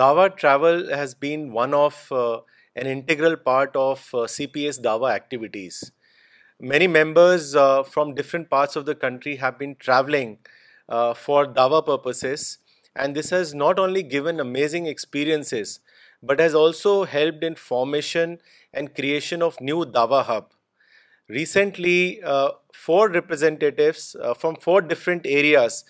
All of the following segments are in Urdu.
Dawah travel has been one of uh, an integral part of uh, CPS Dawah activities. Many members uh, from different parts of the country have been traveling for Dawah purposes, and this has not only given amazing experiences but has also helped in formation and creation of new Dawah hub. Recently, four representatives from four different areas,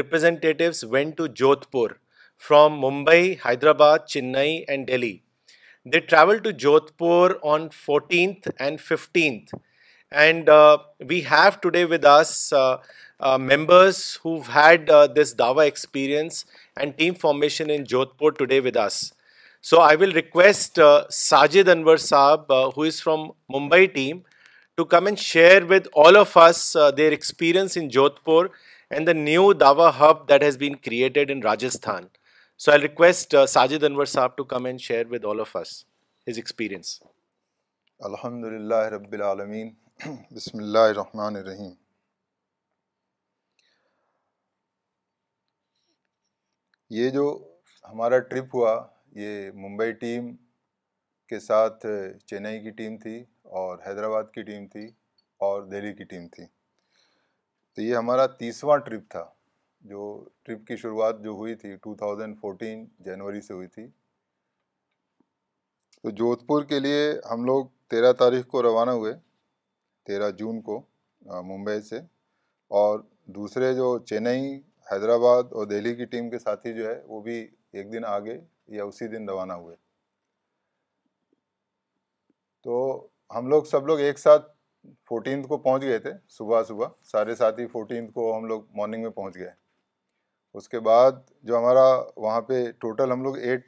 representatives went to Jodhpur from Mumbai, Hyderabad, Chennai and Delhi. They traveled to Jodhpur on 14th and 15th. And uh, we have today with us uh, uh, members who've had this Dawa experience and team formation in Jodhpur today with us. So I will request Sajid Anwar Saab, who is from Mumbai team, to come and share with all of us their experience in Jodhpur and the new Dawa hub that has been created in Rajasthan. الحمد للہ رب العالمین بسم اللہ الرحیم یہ جو ہمارا ٹرپ ہوا یہ ممبئی ٹیم کے ساتھ چنئی کی ٹیم تھی اور حیدرآباد کی ٹیم تھی اور دہلی کی ٹیم تھی تو یہ ہمارا تیسواں ٹرپ تھا جو ٹرپ کی شروعات جو ہوئی تھی ٹو تھاؤزینڈ فورٹین جنوری سے ہوئی تھی تو جودھ پور کے لیے ہم لوگ تیرہ تاریخ کو روانہ ہوئے تیرہ جون کو ممبئی سے اور دوسرے جو چنئی حیدرآباد اور دہلی کی ٹیم کے ساتھی جو ہے وہ بھی ایک دن آگے یا اسی دن روانہ ہوئے تو ہم لوگ سب لوگ ایک ساتھ فورٹینتھ کو پہنچ گئے تھے صبح صبح سارے ساتھی فورٹینتھ کو ہم لوگ مارننگ میں پہنچ گئے اس کے بعد جو ہمارا وہاں پہ ٹوٹل ہم لوگ ایٹ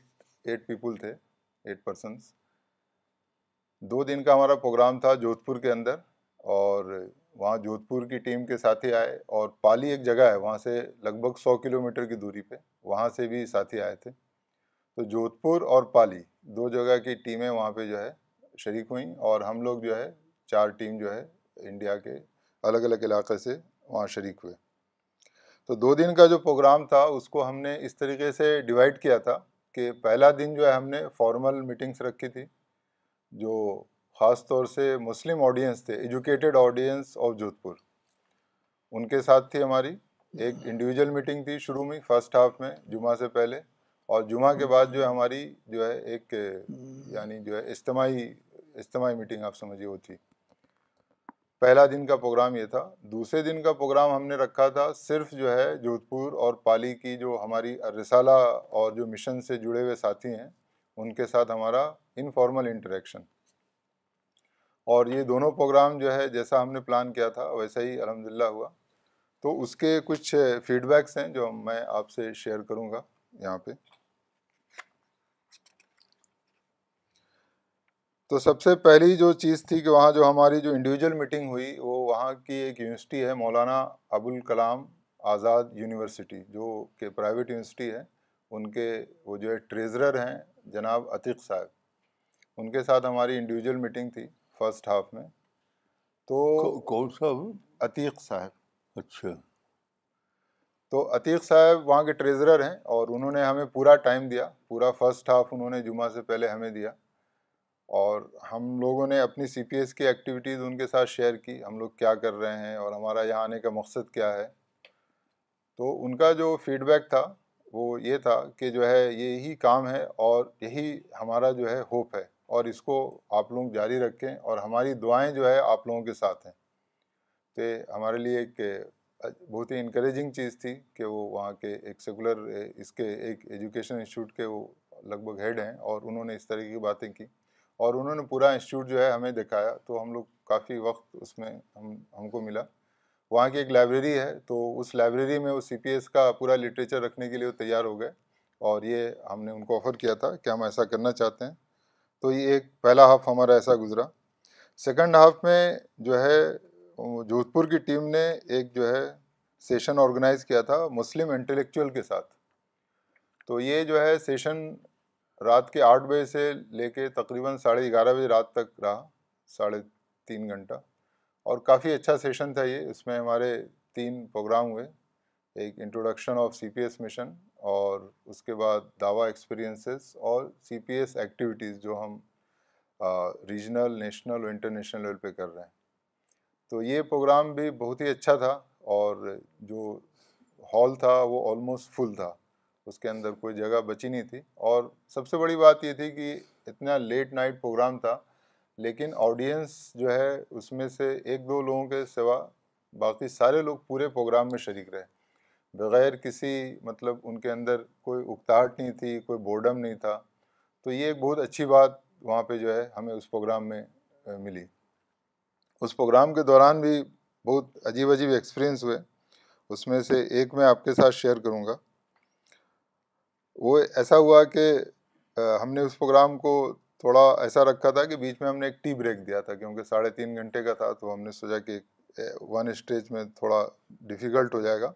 ایٹ پیپل تھے ایٹ پرسنس دو دن کا ہمارا پروگرام تھا جودھ پور کے اندر اور وہاں جودھ پور کی ٹیم کے ساتھی آئے اور پالی ایک جگہ ہے وہاں سے لگ بھگ سو کلو میٹر کی دوری پہ وہاں سے بھی ساتھی آئے تھے تو جودھ پور اور پالی دو جگہ کی ٹیمیں وہاں پہ جو ہے شریک ہوئیں اور ہم لوگ جو ہے چار ٹیم جو ہے انڈیا کے الگ الگ علاقے سے وہاں شریک ہوئے تو دو دن کا جو پروگرام تھا اس کو ہم نے اس طریقے سے ڈیوائڈ کیا تھا کہ پہلا دن جو ہے ہم نے فارمل میٹنگس رکھی تھی جو خاص طور سے مسلم آڈینس تھے educated audience of Jodhpur ان کے ساتھ تھی ہماری ایک انڈیویجول میٹنگ تھی شروع میں فرسٹ ہاف میں جمعہ سے پہلے اور جمعہ کے بعد جو ہے ہماری جو ہے ایک یعنی جو ہے اجتماعی اجتماعی میٹنگ آپ سمجھیے وہ تھی پہلا دن کا پروگرام یہ تھا دوسرے دن کا پروگرام ہم نے رکھا تھا صرف جو ہے جودھ پور اور پالی کی جو ہماری رسالہ اور جو مشن سے جڑے ہوئے ساتھی ہیں ان کے ساتھ ہمارا انفارمل انٹریکشن اور یہ دونوں پروگرام جو ہے جیسا ہم نے پلان کیا تھا ویسا ہی الحمد للہ ہوا تو اس کے کچھ فیڈ بیکس ہیں جو میں آپ سے شیئر کروں گا یہاں پہ تو سب سے پہلی جو چیز تھی کہ وہاں جو ہماری جو انڈیویجول میٹنگ ہوئی وہ وہاں کی ایک یونیورسٹی ہے مولانا ابوالکلام آزاد یونیورسٹی جو کہ پرائیویٹ یونیورسٹی ہے ان کے وہ جو ہے ٹریزرر ہیں جناب عتیق صاحب ان کے ساتھ ہماری انڈیویجول میٹنگ تھی فرسٹ ہاف میں تو کون صاحب عتیق صاحب اچھا تو عتیق صاحب وہاں کے ٹریزرر ہیں اور انہوں نے ہمیں پورا ٹائم دیا پورا فرسٹ ہاف انہوں نے جمعہ سے پہلے ہمیں دیا اور ہم لوگوں نے اپنی سی پی ایس کی ایکٹیویٹیز ان کے ساتھ شیئر کی ہم لوگ کیا کر رہے ہیں اور ہمارا یہاں آنے کا مقصد کیا ہے تو ان کا جو فیڈ بیک تھا وہ یہ تھا کہ جو ہے یہی کام ہے اور یہی ہمارا جو ہے ہوپ ہے اور اس کو آپ لوگ جاری رکھیں اور ہماری دعائیں جو ہے آپ لوگوں کے ساتھ ہیں تو ہمارے لیے ایک بہت ہی انکریجنگ چیز تھی کہ وہ وہاں کے ایک سیکولر اس کے ایک ایجوکیشن انسٹیٹیوٹ کے وہ لگ بھگ ہیڈ ہیں اور انہوں نے اس طرح کی باتیں کی اور انہوں نے پورا انسٹیٹیوٹ جو ہے ہمیں دکھایا تو ہم لوگ کافی وقت اس میں ہم ہم کو ملا وہاں کی ایک لائبریری ہے تو اس لائبریری میں وہ سی پی ایس کا پورا لٹریچر رکھنے کے لیے وہ تیار ہو گئے اور یہ ہم نے ان کو آفر کیا تھا کہ ہم ایسا کرنا چاہتے ہیں تو یہ ایک پہلا ہاف ہمارا ایسا گزرا سیکنڈ ہاف میں جو ہے جودھ پور کی ٹیم نے ایک جو ہے سیشن آرگنائز کیا تھا مسلم انٹلیکچوئل کے ساتھ تو یہ جو ہے سیشن رات کے آٹھ بجے سے لے کے تقریباً ساڑھے گیارہ بجے رات تک رہا ساڑھے تین گھنٹہ اور کافی اچھا سیشن تھا یہ اس میں ہمارے تین پروگرام ہوئے ایک introduction of C P S mission اور اس کے بعد دعویٰ ایکسپیرینسز اور سی پی ایس ایکٹیویٹیز جو ہم ریجنل نیشنل اور انٹرنیشنل لیول پہ کر رہے ہیں تو یہ پروگرام بھی بہت ہی اچھا تھا اور جو ہال تھا وہ آلموسٹ فل تھا اس کے اندر کوئی جگہ بچی نہیں تھی اور سب سے بڑی بات یہ تھی کہ اتنا لیٹ نائٹ پروگرام تھا لیکن آڈینس جو ہے اس میں سے ایک دو لوگوں کے سوا باقی سارے لوگ پورے پروگرام میں شریک رہے بغیر کسی مطلب ان کے اندر کوئی اکتاہٹ نہیں تھی کوئی بورڈم نہیں تھا تو یہ ایک بہت اچھی بات وہاں پہ جو ہے ہمیں اس پروگرام میں ملی اس پروگرام کے دوران بھی بہت عجیب عجیب ایکسپریئنس ہوئے اس میں سے ایک میں آپ کے ساتھ شیئر کروں گا وہ ایسا ہوا کہ ہم نے اس پروگرام کو تھوڑا ایسا رکھا تھا کہ بیچ میں ہم نے ایک ٹی بریک دیا تھا کیونکہ ساڑھے تین گھنٹے کا تھا تو ہم نے سوچا کہ ون اسٹیج میں تھوڑا ڈیفیکلٹ ہو جائے گا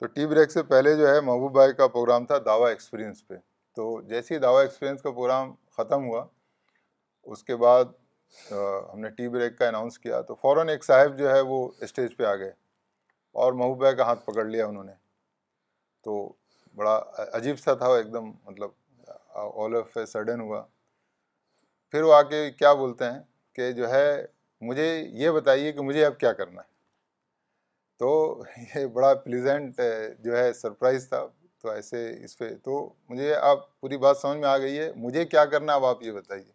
تو ٹی بریک سے پہلے جو ہے محبوب بھائی کا پروگرام تھا دعویٰ ایکسپیرینس پہ تو جیسے ہی دعویٰ ایکسپیرینس کا پروگرام ختم ہوا اس کے بعد ہم نے ٹی بریک کا اناؤنس کیا تو فوراً ایک صاحب جو ہے وہ اسٹیج پہ آ گئے اور محبوب بھائی کا ہاتھ پکڑ لیا انہوں نے تو بڑا عجیب سا تھا وہ ایک دم مطلب آل آف اے سڈن ہوا پھر وہ آ کے کیا بولتے ہیں کہ جو ہے مجھے یہ بتائیے کہ مجھے اب کیا کرنا ہے تو یہ بڑا پلیزنٹ جو ہے سرپرائز تھا تو ایسے اس پہ تو مجھے آپ پوری بات سمجھ میں آ گئی ہے مجھے کیا کرنا اب آپ یہ بتائیے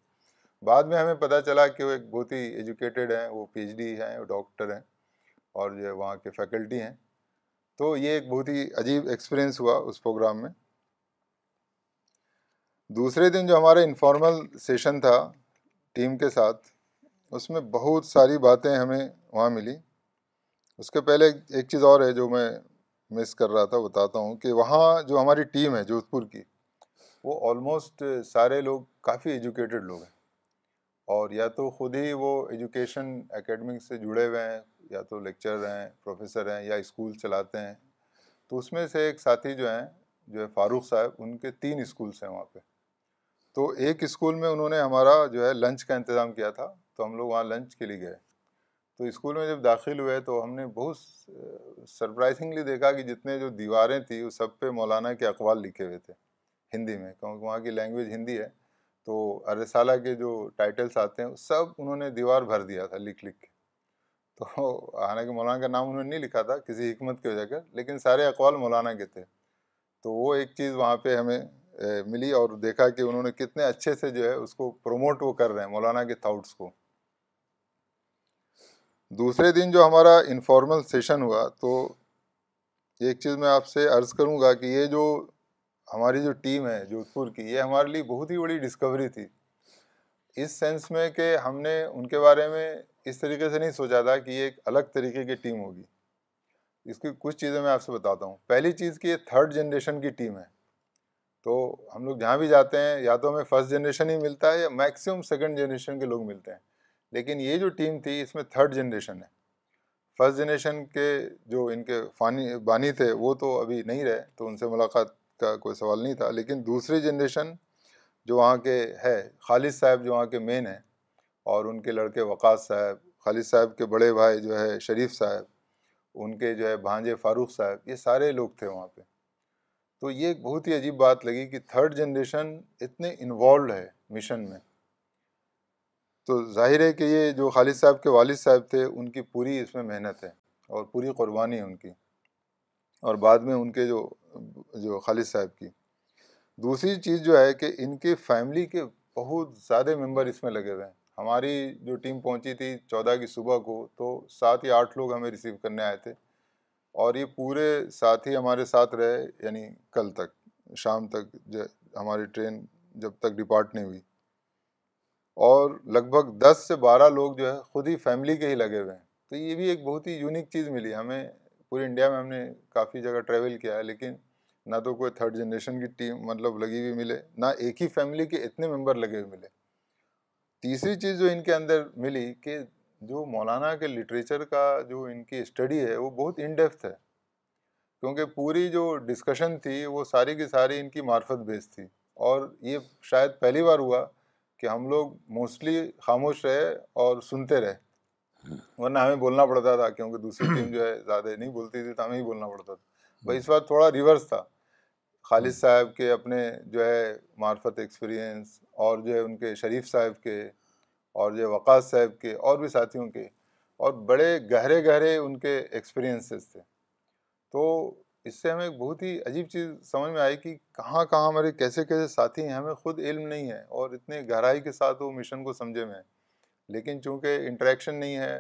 بعد میں ہمیں پتہ چلا کہ وہ ایک بہت ہی ایجوکیٹڈ ہیں وہ پی ایچ ڈی ہیں وہ ڈاکٹر ہیں اور جو ہے وہاں کے فیکلٹی ہیں تو یہ ایک بہت ہی عجیب ایکسپیرئنس ہوا اس پروگرام میں دوسرے دن جو ہمارے انفارمل سیشن تھا ٹیم کے ساتھ اس میں بہت ساری باتیں ہمیں وہاں ملی اس کے پہلے ایک چیز اور ہے جو میں مس کر رہا تھا بتاتا ہوں کہ وہاں جو ہماری ٹیم ہے جودھ پور کی وہ آلموسٹ سارے لوگ کافی ایجوکیٹڈ لوگ ہیں اور یا تو خود ہی وہ ایجوکیشن اکیڈمک سے جڑے ہوئے ہیں یا تو لیکچر ہیں پروفیسر ہیں یا اسکول چلاتے ہیں تو اس میں سے ایک ساتھی جو ہیں جو ہے فاروق صاحب ان کے تین اسکولس ہیں وہاں پہ تو ایک اسکول میں انہوں نے ہمارا جو ہے لنچ کا انتظام کیا تھا تو ہم لوگ وہاں لنچ کے لیے گئے تو اسکول میں جب داخل ہوئے تو ہم نے بہت سرپرائزنگلی دیکھا کہ جتنے جو دیواریں تھیں وہ سب پہ مولانا کے اقوال لکھے ہوئے تھے ہندی میں کیونکہ وہاں کی لینگویج ہندی ہے تو ارسالہ کے جو ٹائٹلس آتے ہیں سب انہوں نے دیوار بھر دیا تھا لکھ لکھ کے تو حالانکہ مولانا کا نام انہوں نے نہیں لکھا تھا کسی حکمت کی وجہ کا لیکن سارے اقوال مولانا کے تھے تو وہ ایک چیز وہاں پہ ہمیں ملی اور دیکھا کہ انہوں نے کتنے اچھے سے جو ہے اس کو پروموٹ وہ کر رہے ہیں مولانا کے تھاؤٹس کو دوسرے دن جو ہمارا انفارمل سیشن ہوا تو ایک چیز میں آپ سے عرض کروں گا کہ یہ جو ہماری جو ٹیم ہے پور کی یہ ہمارے لیے بہت ہی بڑی ڈسکوری تھی اس سینس میں کہ ہم نے ان کے بارے میں اس طریقے سے نہیں سوچا تھا کہ یہ ایک الگ طریقے کی ٹیم ہوگی اس کی کچھ چیزیں میں آپ سے بتاتا ہوں پہلی چیز کہ یہ تھرڈ جنریشن کی ٹیم ہے تو ہم لوگ جہاں بھی جاتے ہیں یا تو ہمیں فرسٹ جنریشن ہی ملتا ہے یا میکسیمم سیکنڈ جنریشن کے لوگ ملتے ہیں لیکن یہ جو ٹیم تھی اس میں تھرڈ جنریشن ہے فرسٹ جنریشن کے جو ان کے فانی بانی تھے وہ تو ابھی نہیں رہے تو ان سے ملاقات کا کوئی سوال نہیں تھا لیکن دوسری جنریشن جو وہاں کے ہے خالد صاحب جو وہاں کے مین ہیں اور ان کے لڑکے وقاص صاحب خالد صاحب کے بڑے بھائی جو ہے شریف صاحب ان کے جو ہے بھانجے فاروق صاحب یہ سارے لوگ تھے وہاں پہ تو یہ ایک بہت ہی عجیب بات لگی کہ تھرڈ جنریشن اتنے انوالوڈ ہے مشن میں تو ظاہر ہے کہ یہ جو خالد صاحب کے والد صاحب تھے ان کی پوری اس میں محنت ہے اور پوری قربانی ہے ان کی اور بعد میں ان کے جو جو خالد صاحب کی دوسری چیز جو ہے کہ ان کے فیملی کے بہت زیادہ ممبر اس میں لگے ہوئے ہیں ہماری جو ٹیم پہنچی تھی چودہ کی صبح کو تو سات یا آٹھ لوگ ہمیں ریسیو کرنے آئے تھے اور یہ پورے ساتھ ہی ہمارے ساتھ رہے یعنی کل تک شام تک ہماری ٹرین جب تک ڈپارٹ نہیں ہوئی اور لگ بھگ دس سے بارہ لوگ جو ہے خود ہی فیملی کے ہی لگے ہوئے ہیں تو یہ بھی ایک بہت ہی یونیک چیز ملی ہمیں پوری انڈیا میں ہم نے کافی جگہ ٹریول کیا ہے لیکن نہ تو کوئی تھرڈ جنریشن کی ٹیم مطلب لگی ہوئی ملے نہ ایک ہی فیملی کے اتنے ممبر لگے ہوئے ملے تیسری چیز جو ان کے اندر ملی کہ جو مولانا کے لٹریچر کا جو ان کی اسٹڈی ہے وہ بہت ان ڈیپتھ ہے کیونکہ پوری جو ڈسکشن تھی وہ ساری کی ساری ان کی معرفت بیس تھی اور یہ شاید پہلی بار ہوا کہ ہم لوگ موسٹلی خاموش رہے اور سنتے رہے ورنہ ہمیں بولنا پڑتا تھا کیونکہ دوسری ٹیم جو ہے زیادہ نہیں بولتی تھی تو ہمیں ہی بولنا پڑتا تھا بھائی اس بار تھوڑا ریورس تھا خالد صاحب کے اپنے جو ہے معرفت ایکسپیرینس اور جو ہے ان کے شریف صاحب کے اور جو ہے وقاص صاحب کے اور بھی ساتھیوں کے اور بڑے گہرے گہرے ان کے ایکسپیرینسز تھے تو اس سے ہمیں ایک بہت ہی عجیب چیز سمجھ میں آئی کہ کہاں کہاں ہمارے کیسے کیسے ساتھی ہیں ہمیں خود علم نہیں ہے اور اتنے گہرائی کے ساتھ وہ مشن کو سمجھے میں ہیں لیکن چونکہ انٹریکشن نہیں ہے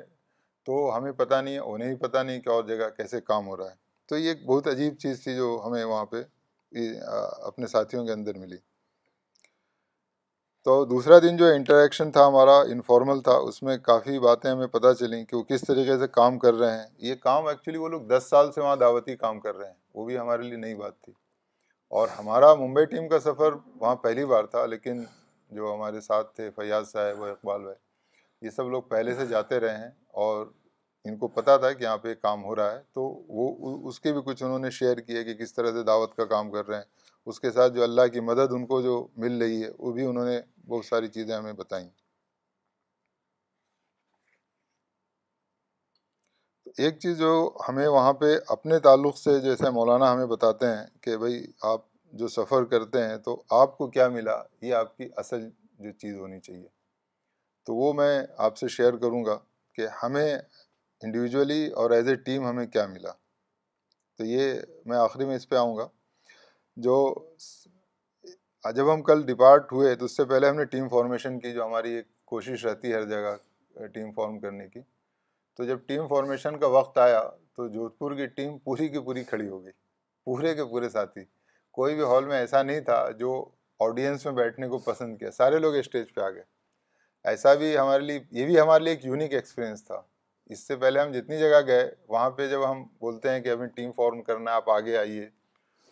تو ہمیں پتہ نہیں ہے انہیں بھی پتہ نہیں کہ اور جگہ کیسے کام ہو رہا ہے تو یہ ایک بہت عجیب چیز تھی جو ہمیں وہاں پہ اپنے ساتھیوں کے اندر ملی تو دوسرا دن جو انٹریکشن تھا ہمارا انفارمل تھا اس میں کافی باتیں ہمیں پتہ چلیں کہ وہ کس طریقے سے کام کر رہے ہیں یہ کام ایکچولی وہ لوگ دس سال سے وہاں دعوتی کام کر رہے ہیں وہ بھی ہمارے لیے نئی بات تھی اور ہمارا ممبئی ٹیم کا سفر وہاں پہلی بار تھا لیکن جو ہمارے ساتھ تھے فیاض صاحب و اقبال بھائی یہ سب لوگ پہلے سے جاتے رہے ہیں اور ان کو پتہ تھا کہ یہاں پہ کام ہو رہا ہے تو وہ اس کے بھی کچھ انہوں نے شیئر کیا کہ کس طرح سے دعوت کا کام کر رہے ہیں اس کے ساتھ جو اللہ کی مدد ان کو جو مل رہی ہے وہ بھی انہوں نے بہت ساری چیزیں ہمیں بتائیں ایک چیز جو ہمیں وہاں پہ اپنے تعلق سے جیسے مولانا ہمیں بتاتے ہیں کہ بھائی آپ جو سفر کرتے ہیں تو آپ کو کیا ملا یہ آپ کی اصل جو چیز ہونی چاہیے تو وہ میں آپ سے شیئر کروں گا کہ ہمیں انڈیویجولی اور ایز اے ٹیم ہمیں کیا ملا تو یہ میں آخری میں اس پہ آؤں گا جو جب ہم کل ڈپارٹ ہوئے تو اس سے پہلے ہم نے ٹیم فارمیشن کی جو ہماری ایک کوشش رہتی ہے ہر جگہ ٹیم فارم کرنے کی تو جب ٹیم فارمیشن کا وقت آیا تو جودھ پور کی ٹیم پوری کی پوری کھڑی ہو گئی پورے کے پورے ساتھی کوئی بھی ہال میں ایسا نہیں تھا جو آڈینس میں بیٹھنے کو پسند کیا سارے لوگ اسٹیج پہ آ گئے ایسا بھی ہمارے لیے یہ بھی ہمارے لیے ایک یونیک ایکسپیرئنس تھا اس سے پہلے ہم جتنی جگہ گئے وہاں پہ جب ہم بولتے ہیں کہ ابھی ٹیم فارم کرنا ہے آپ آگے آئیے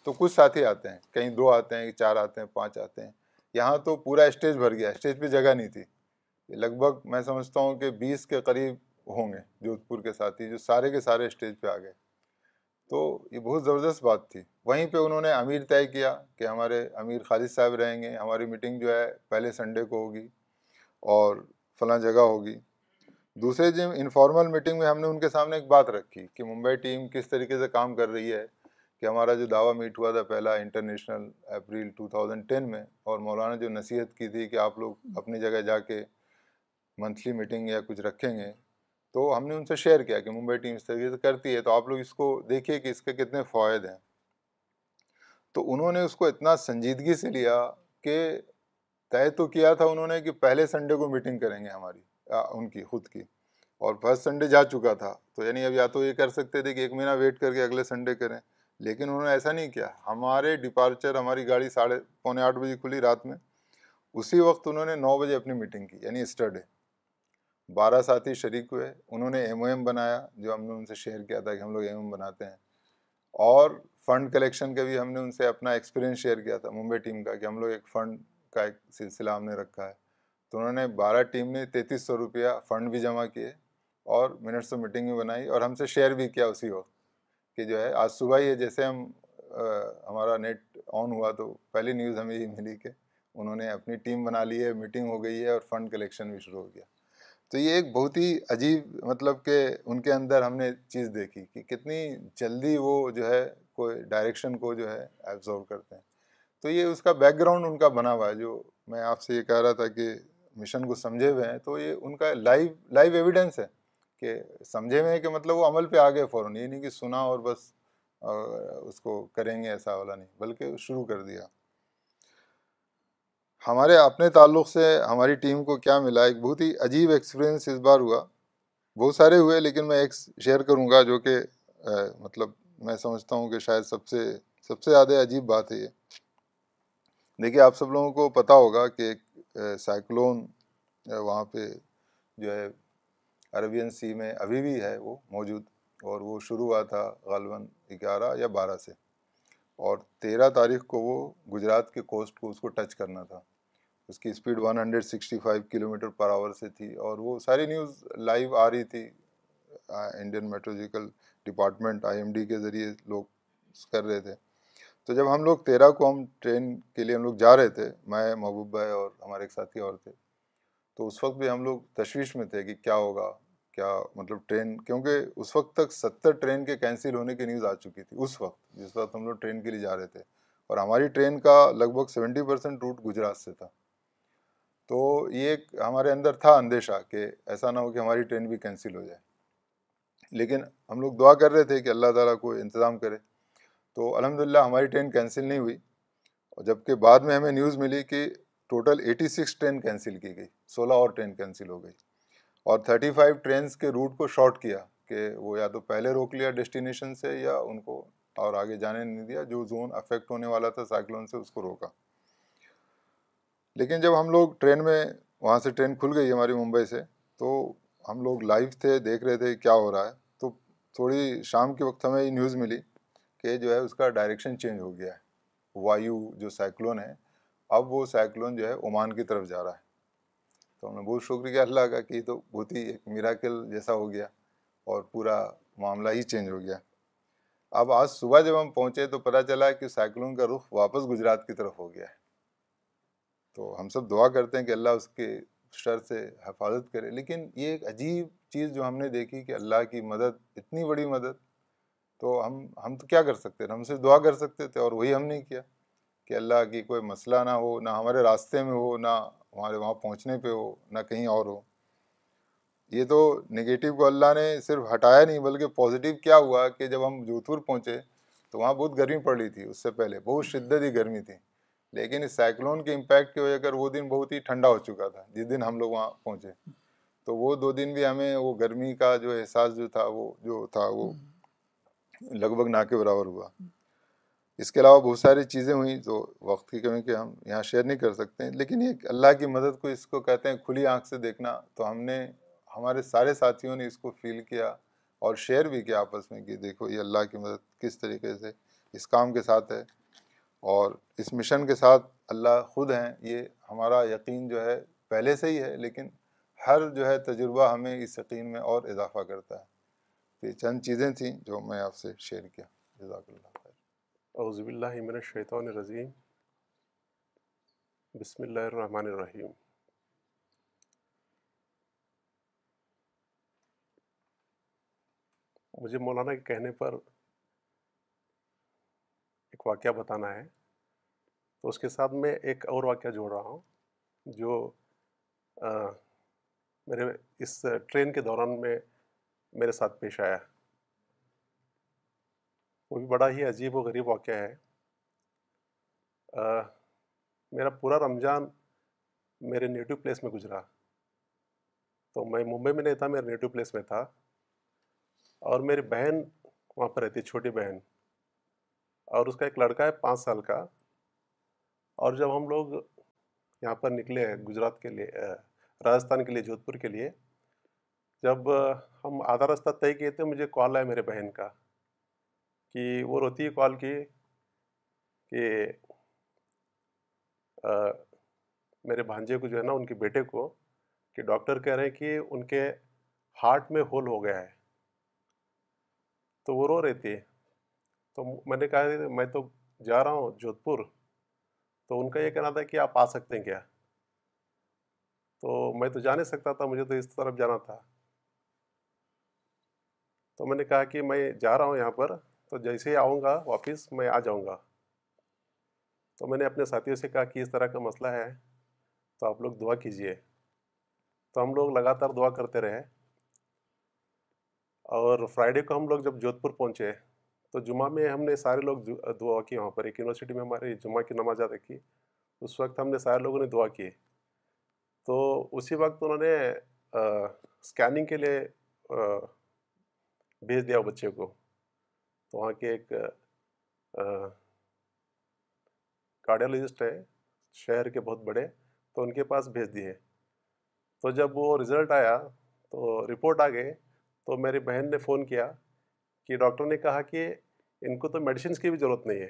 تو کچھ ساتھی آتے ہیں کہیں دو آتے ہیں چار آتے ہیں پانچ آتے ہیں یہاں تو پورا اسٹیج بھر گیا اسٹیج پہ جگہ نہیں تھی لگ بھگ میں سمجھتا ہوں کہ بیس کے قریب ہوں گے جودھ پور کے ساتھی جو سارے کے سارے اسٹیج پہ آ گئے تو یہ بہت زبردست بات تھی وہیں پہ انہوں نے امیر طے کیا کہ ہمارے امیر خالد صاحب رہیں گے ہماری میٹنگ جو ہے پہلے سنڈے کو ہوگی اور فلاں جگہ ہوگی دوسرے جم انفارمل میٹنگ میں ہم نے ان کے سامنے ایک بات رکھی کہ ممبئی ٹیم کس طریقے سے کام کر رہی ہے کہ ہمارا جو دعویٰ میٹ ہوا تھا پہلا international April two thousand ten میں اور مولانا جو نصیحت کی تھی کہ آپ لوگ اپنی جگہ جا کے منتھلی میٹنگ یا کچھ رکھیں گے تو ہم نے ان سے شیئر کیا کہ ممبئی ٹیم اس طریقے سے کرتی ہے تو آپ لوگ اس کو دیکھیے کہ اس کے کتنے فوائد ہیں تو انہوں نے اس کو اتنا سنجیدگی سے لیا کہ طے تو کیا تھا انہوں نے کہ پہلے سنڈے کو میٹنگ کریں گے ہماری ان کی خود کی اور فرسٹ سنڈے جا چکا تھا تو یعنی اب یا تو یہ کر سکتے تھے کہ ایک مہینہ ویٹ کر کے اگلے سنڈے کریں لیکن انہوں نے ایسا نہیں کیا ہمارے ڈپارچر ہماری گاڑی ساڑھے پونے آٹھ بجے کھلی رات میں اسی وقت انہوں نے نو بجے اپنی میٹنگ کی یعنی اسٹرڈے بارہ ساتھی شریک ہوئے انہوں نے ایم او ایم بنایا جو ہم نے ان سے شیئر کیا تھا کہ ہم لوگ ایم ایم بناتے ہیں اور فنڈ کلیکشن کا بھی ہم نے ان سے اپنا ایکسپیرینس شیئر کیا تھا ممبئی ٹیم کا کہ ہم لوگ ایک فنڈ کا ایک سلسلہ ہم نے رکھا ہے تو انہوں نے بارہ ٹیم نے تینتیس سو روپیہ فنڈ بھی جمع کیے اور منٹس آف میٹنگ بھی بنائی اور ہم سے شیئر بھی کیا اسی وقت کہ جو ہے آج صبح ہی جیسے ہم ہمارا نیٹ آن ہوا تو پہلی نیوز ہمیں یہی ملی کہ انہوں نے اپنی ٹیم بنا لی ہے میٹنگ ہو گئی ہے اور فنڈ کلیکشن بھی شروع ہو گیا تو یہ ایک بہت ہی عجیب مطلب کہ ان کے اندر ہم نے چیز دیکھی کہ کتنی جلدی وہ جو ہے کوئی ڈائریکشن کو جو ہے ایبزورو کرتے ہیں تو یہ اس کا بیک گراؤنڈ ان کا بنا ہوا ہے جو میں آپ سے یہ کہہ رہا تھا کہ مشن کو سمجھے ہوئے ہیں تو یہ ان کا لائیو لائیو ایویڈینس ہے کہ سمجھے ہوئے ہیں کہ مطلب وہ عمل پہ آ گئے فوراً یہ نہیں کہ سنا اور بس اس کو کریں گے ایسا والا نہیں بلکہ شروع کر دیا ہمارے اپنے تعلق سے ہماری ٹیم کو کیا ملا ایک بہت ہی عجیب ایکسپیرئنس اس بار ہوا بہت سارے ہوئے لیکن میں ایک شیئر کروں گا جو کہ مطلب میں سمجھتا ہوں کہ شاید سب سے سب سے زیادہ عجیب بات ہے یہ دیکھیے آپ سب لوگوں کو پتہ ہوگا کہ ایک سائیکلون وہاں پہ جو ہے عربین سی میں ابھی بھی ہے وہ موجود اور وہ شروع ہوا تھا غالباً گیارہ یا بارہ سے اور تیرہ تاریخ کو وہ گجرات کے کوسٹ کو اس کو ٹچ کرنا تھا اس کی speed one hundred sixty five kilometre per hour سے تھی اور وہ ساری نیوز لائیو آ رہی تھی Indian meteorological department I M D کے ذریعے لوگ کر رہے تھے تو جب ہم لوگ تیرہ کو ہم ٹرین کے لیے ہم لوگ جا رہے تھے میں محبوب بھائی اور ہمارے ایک ساتھی اور تھے تو اس وقت بھی ہم لوگ تشویش میں تھے کہ کیا ہوگا کیا مطلب ٹرین کیونکہ اس وقت تک ستر ٹرین کے کینسل ہونے کی نیوز آ چکی تھی اس وقت جس وقت ہم لوگ ٹرین کے لیے جا رہے تھے اور ہماری ٹرین کا لگ بھگ سیونٹی پرسینٹ روٹ گجرات سے تھا تو یہ ایک ہمارے اندر تھا اندیشہ کہ ایسا نہ ہو کہ ہماری ٹرین بھی کینسل ہو جائے لیکن ہم لوگ دعا کر رہے تھے کہ اللہ تعالیٰ کو انتظام کرے تو الحمد للہ ہماری ٹرین کینسل نہیں ہوئی اور جب کہ بعد میں ہمیں نیوز ملی کہ total eighty six train cancel کی گئی سولہ اور ٹرین کینسل ہو گئی اور تھرٹی فائیو ٹرینس کے روٹ کو شارٹ کیا کہ وہ یا تو پہلے روک لیا ڈیسٹینیشن سے یا ان کو اور آگے جانے نہیں دیا جو زون افیکٹ ہونے والا تھا سائیکلون سے اس کو روکا لیکن جب ہم لوگ ٹرین میں وہاں سے ٹرین کھل گئی ہماری ممبئی سے تو ہم لوگ لائیو تھے دیکھ رہے تھے کیا ہو رہا ہے تو تھوڑی شام کے وقت ہمیں یہ نیوز ملی کہ جو ہے اس کا ڈائریکشن چینج ہو گیا ہے وایو جو سائیکلون ہے اب وہ سائیکلون جو ہے عمان کی طرف جا رہا ہے تو ہم نے بہت شکر کیا اللہ کا کہ تو بہت ہی ایک میراکل جیسا ہو گیا اور پورا معاملہ ہی چینج ہو گیا اب آج صبح جب ہم پہنچے تو پتہ چلا کہ سائیکلون کا رخ واپس گجرات کی طرف ہو گیا ہے تو ہم سب دعا کرتے ہیں کہ اللہ اس کے شر سے حفاظت کرے لیکن یہ ایک عجیب چیز جو ہم نے دیکھی کہ اللہ کی مدد اتنی بڑی مدد تو ہم ہم تو کیا کر سکتے تھے ہم صرف دعا کر سکتے تھے اور وہی ہم نے کیا کہ اللہ کی کوئی مسئلہ نہ ہو نہ ہمارے راستے میں ہو نہ ہمارے وہاں پہنچنے پہ ہو نہ کہیں اور ہو یہ تو نگیٹو کو اللہ نے صرف ہٹایا نہیں بلکہ پازیٹیو کیا ہوا کہ جب ہم جودھپور پہنچے تو وہاں بہت گرمی پڑ رہی تھی اس سے پہلے بہت شدت ہی گرمی تھی لیکن اس سائیکلون کے امپیکٹ کی وجہ کر وہ دن بہت ہی ٹھنڈا ہو چکا تھا جس دن ہم لوگ وہاں پہنچے تو وہ دو دن بھی ہمیں وہ گرمی کا جو احساس جو تھا وہ جو تھا وہ لگ بھگ نہ کے برابر ہوا اس کے علاوہ بہت ساری چیزیں ہوئیں جو وقت کی کمی کہ ہم یہاں شیئر نہیں کر سکتے ہیں لیکن یہ اللہ کی مدد کو اس کو کہتے ہیں کھلی آنکھ سے دیکھنا تو ہم نے ہمارے سارے ساتھیوں نے اس کو فیل کیا اور شیئر بھی کیا آپس میں کہ دیکھو یہ اللہ کی مدد کس طریقے سے اس کام کے ساتھ ہے اور اس مشن کے ساتھ اللہ خود ہیں یہ ہمارا یقین جو ہے پہلے سے ہی ہے لیکن ہر جو ہے تجربہ ہمیں اس یقین میں اور اضافہ کرتا ہے یہ چند چیزیں تھیں جو میں آپ سے شیئر کیا جزاک اللہ خیر اعوذ باللہ من الشیطان الرجیم بسم اللہ الرحمن الرحیم مجھے مولانا کے کہنے پر ایک واقعہ بتانا ہے تو اس کے ساتھ میں ایک اور واقعہ جوڑ رہا ہوں جو میرے اس ٹرین کے دوران میں میرے ساتھ پیش آیا وہ بھی بڑا ہی عجیب و غریب واقعہ ہے میرا پورا رمضان میرے نیٹو پلیس میں گزرا تو میں ممبئی میں نہیں تھا میرے نیٹو پلیس میں تھا اور میری بہن وہاں پر رہتی چھوٹی بہن اور اس کا ایک لڑکا ہے پانچ سال کا اور جب ہم لوگ یہاں پر نکلے گجرات کے لیے راجستھان کے لیے جودھ پور کے لیے جب ہم آدھا راستہ طے کیے تھے مجھے کال آیا میرے بہن کا کہ وہ روتی ہے کال کی کہ میرے بھانجے کو جو ہے نا ان کے بیٹے کو کہ ڈاکٹر کہہ رہے ہیں کہ ان کے ہارٹ میں ہول ہو گیا ہے تو وہ رو رہی تھی تو میں نے کہا میں تو جا رہا ہوں جودھ پور تو ان کا یہ کہنا تھا کہ آپ آ سکتے ہیں کیا تو میں تو جا نہیں سکتا تھا مجھے تو اس طرف جانا تھا تو میں نے کہا کہ میں جا رہا ہوں یہاں پر تو جیسے ہی آؤں گا واپس میں آ جاؤں گا تو میں نے اپنے ساتھیوں سے کہا کہ اس طرح کا مسئلہ ہے تو آپ لوگ دعا کیجئے تو ہم لوگ لگاتار دعا کرتے رہے اور فرائیڈے کو ہم لوگ جب جودھ پور پہنچے تو جمعہ میں ہم نے سارے لوگ دعا کی وہاں پر ایک یونیورسٹی میں ہماری جمعہ کی نماز ادا کی اس وقت ہم نے سارے لوگوں نے دعا کی تو اسی وقت انہوں نے اسکیننگ کے لیے بھیج دیا بچے کو تو وہاں کے ایک کارڈیالوجسٹ ہے شہر کے بہت بڑے تو ان کے پاس بھیج دیے تو جب وہ رزلٹ آیا تو رپورٹ آ گئے تو میری بہن نے فون کیا کہ ڈاکٹر نے کہا کہ ان کو تو میڈیسنس کی بھی ضرورت نہیں ہے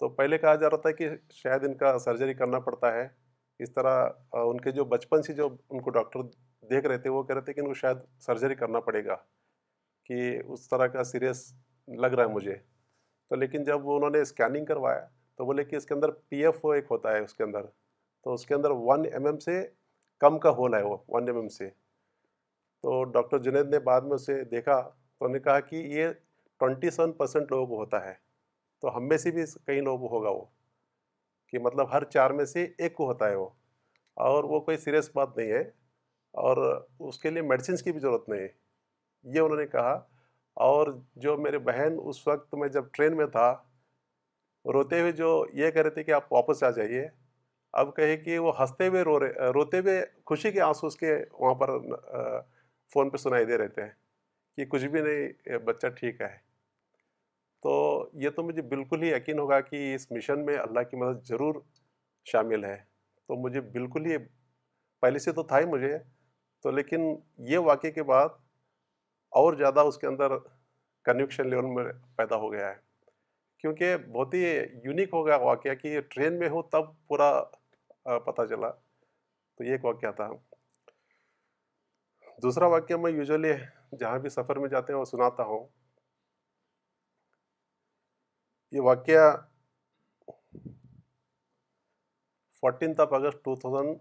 تو پہلے کہا جا رہا تھا کہ شاید ان کا سرجری کرنا پڑتا ہے اس طرح ان کے جو بچپن سے جو ان کو ڈاکٹر دیکھ رہے تھے وہ کہہ رہے تھے کہ ان کو شاید سرجری کرنا پڑے گا کہ اس طرح کا سیریس لگ رہا ہے مجھے تو لیکن جب وہ انہوں نے اسکیننگ کروایا تو بولے کہ اس کے اندر پی ایف او ایک ہوتا ہے اس کے اندر تو اس کے اندر ون ایم ایم سے کم کا ہول ہے وہ ون ایم ایم سے تو ڈاکٹر جنید نے بعد میں اسے دیکھا تو انہوں نے کہا کہ یہ ٹونٹی سیون پرسینٹ لوگوں کو ہوتا ہے تو ہم میں سے بھی کئی لوگوں کو ہوگا وہ کہ مطلب ہر چار میں سے ایک کو ہوتا ہے وہ اور وہ کوئی سیریس بات نہیں ہے اور اس کے لیے میڈیسنس کی بھی ضرورت نہیں یہ انہوں نے کہا اور جو میرے بہن اس وقت میں جب ٹرین میں تھا روتے ہوئے جو یہ کہہ رہے تھے کہ آپ واپس آ جائیے اب کہے کہ وہ ہنستے ہوئے رو رہے روتے ہوئے خوشی کے آنسو اس کے وہاں پر فون پہ سنائی دے رہتے ہیں کہ کچھ بھی نہیں بچہ ٹھیک ہے تو یہ تو مجھے بالکل ہی یقین ہوگا کہ اس مشن میں اللہ کی مدد ضرور شامل ہے تو مجھے بالکل ہی پہلے سے تو تھا ہی مجھے تو لیکن یہ واقعے کے بعد اور زیادہ اس کے اندر کنوکشن لیول میں پیدا ہو گیا ہے کیونکہ بہت ہی یونیک ہو گیا واقعہ کہ یہ ٹرین میں ہو تب پورا پتہ چلا تو یہ ایک واقعہ تھا دوسرا واقعہ میں یوزلی جہاں بھی سفر میں جاتے ہیں وہ سناتا ہوں یہ واقعہ fourteenth of August two thousand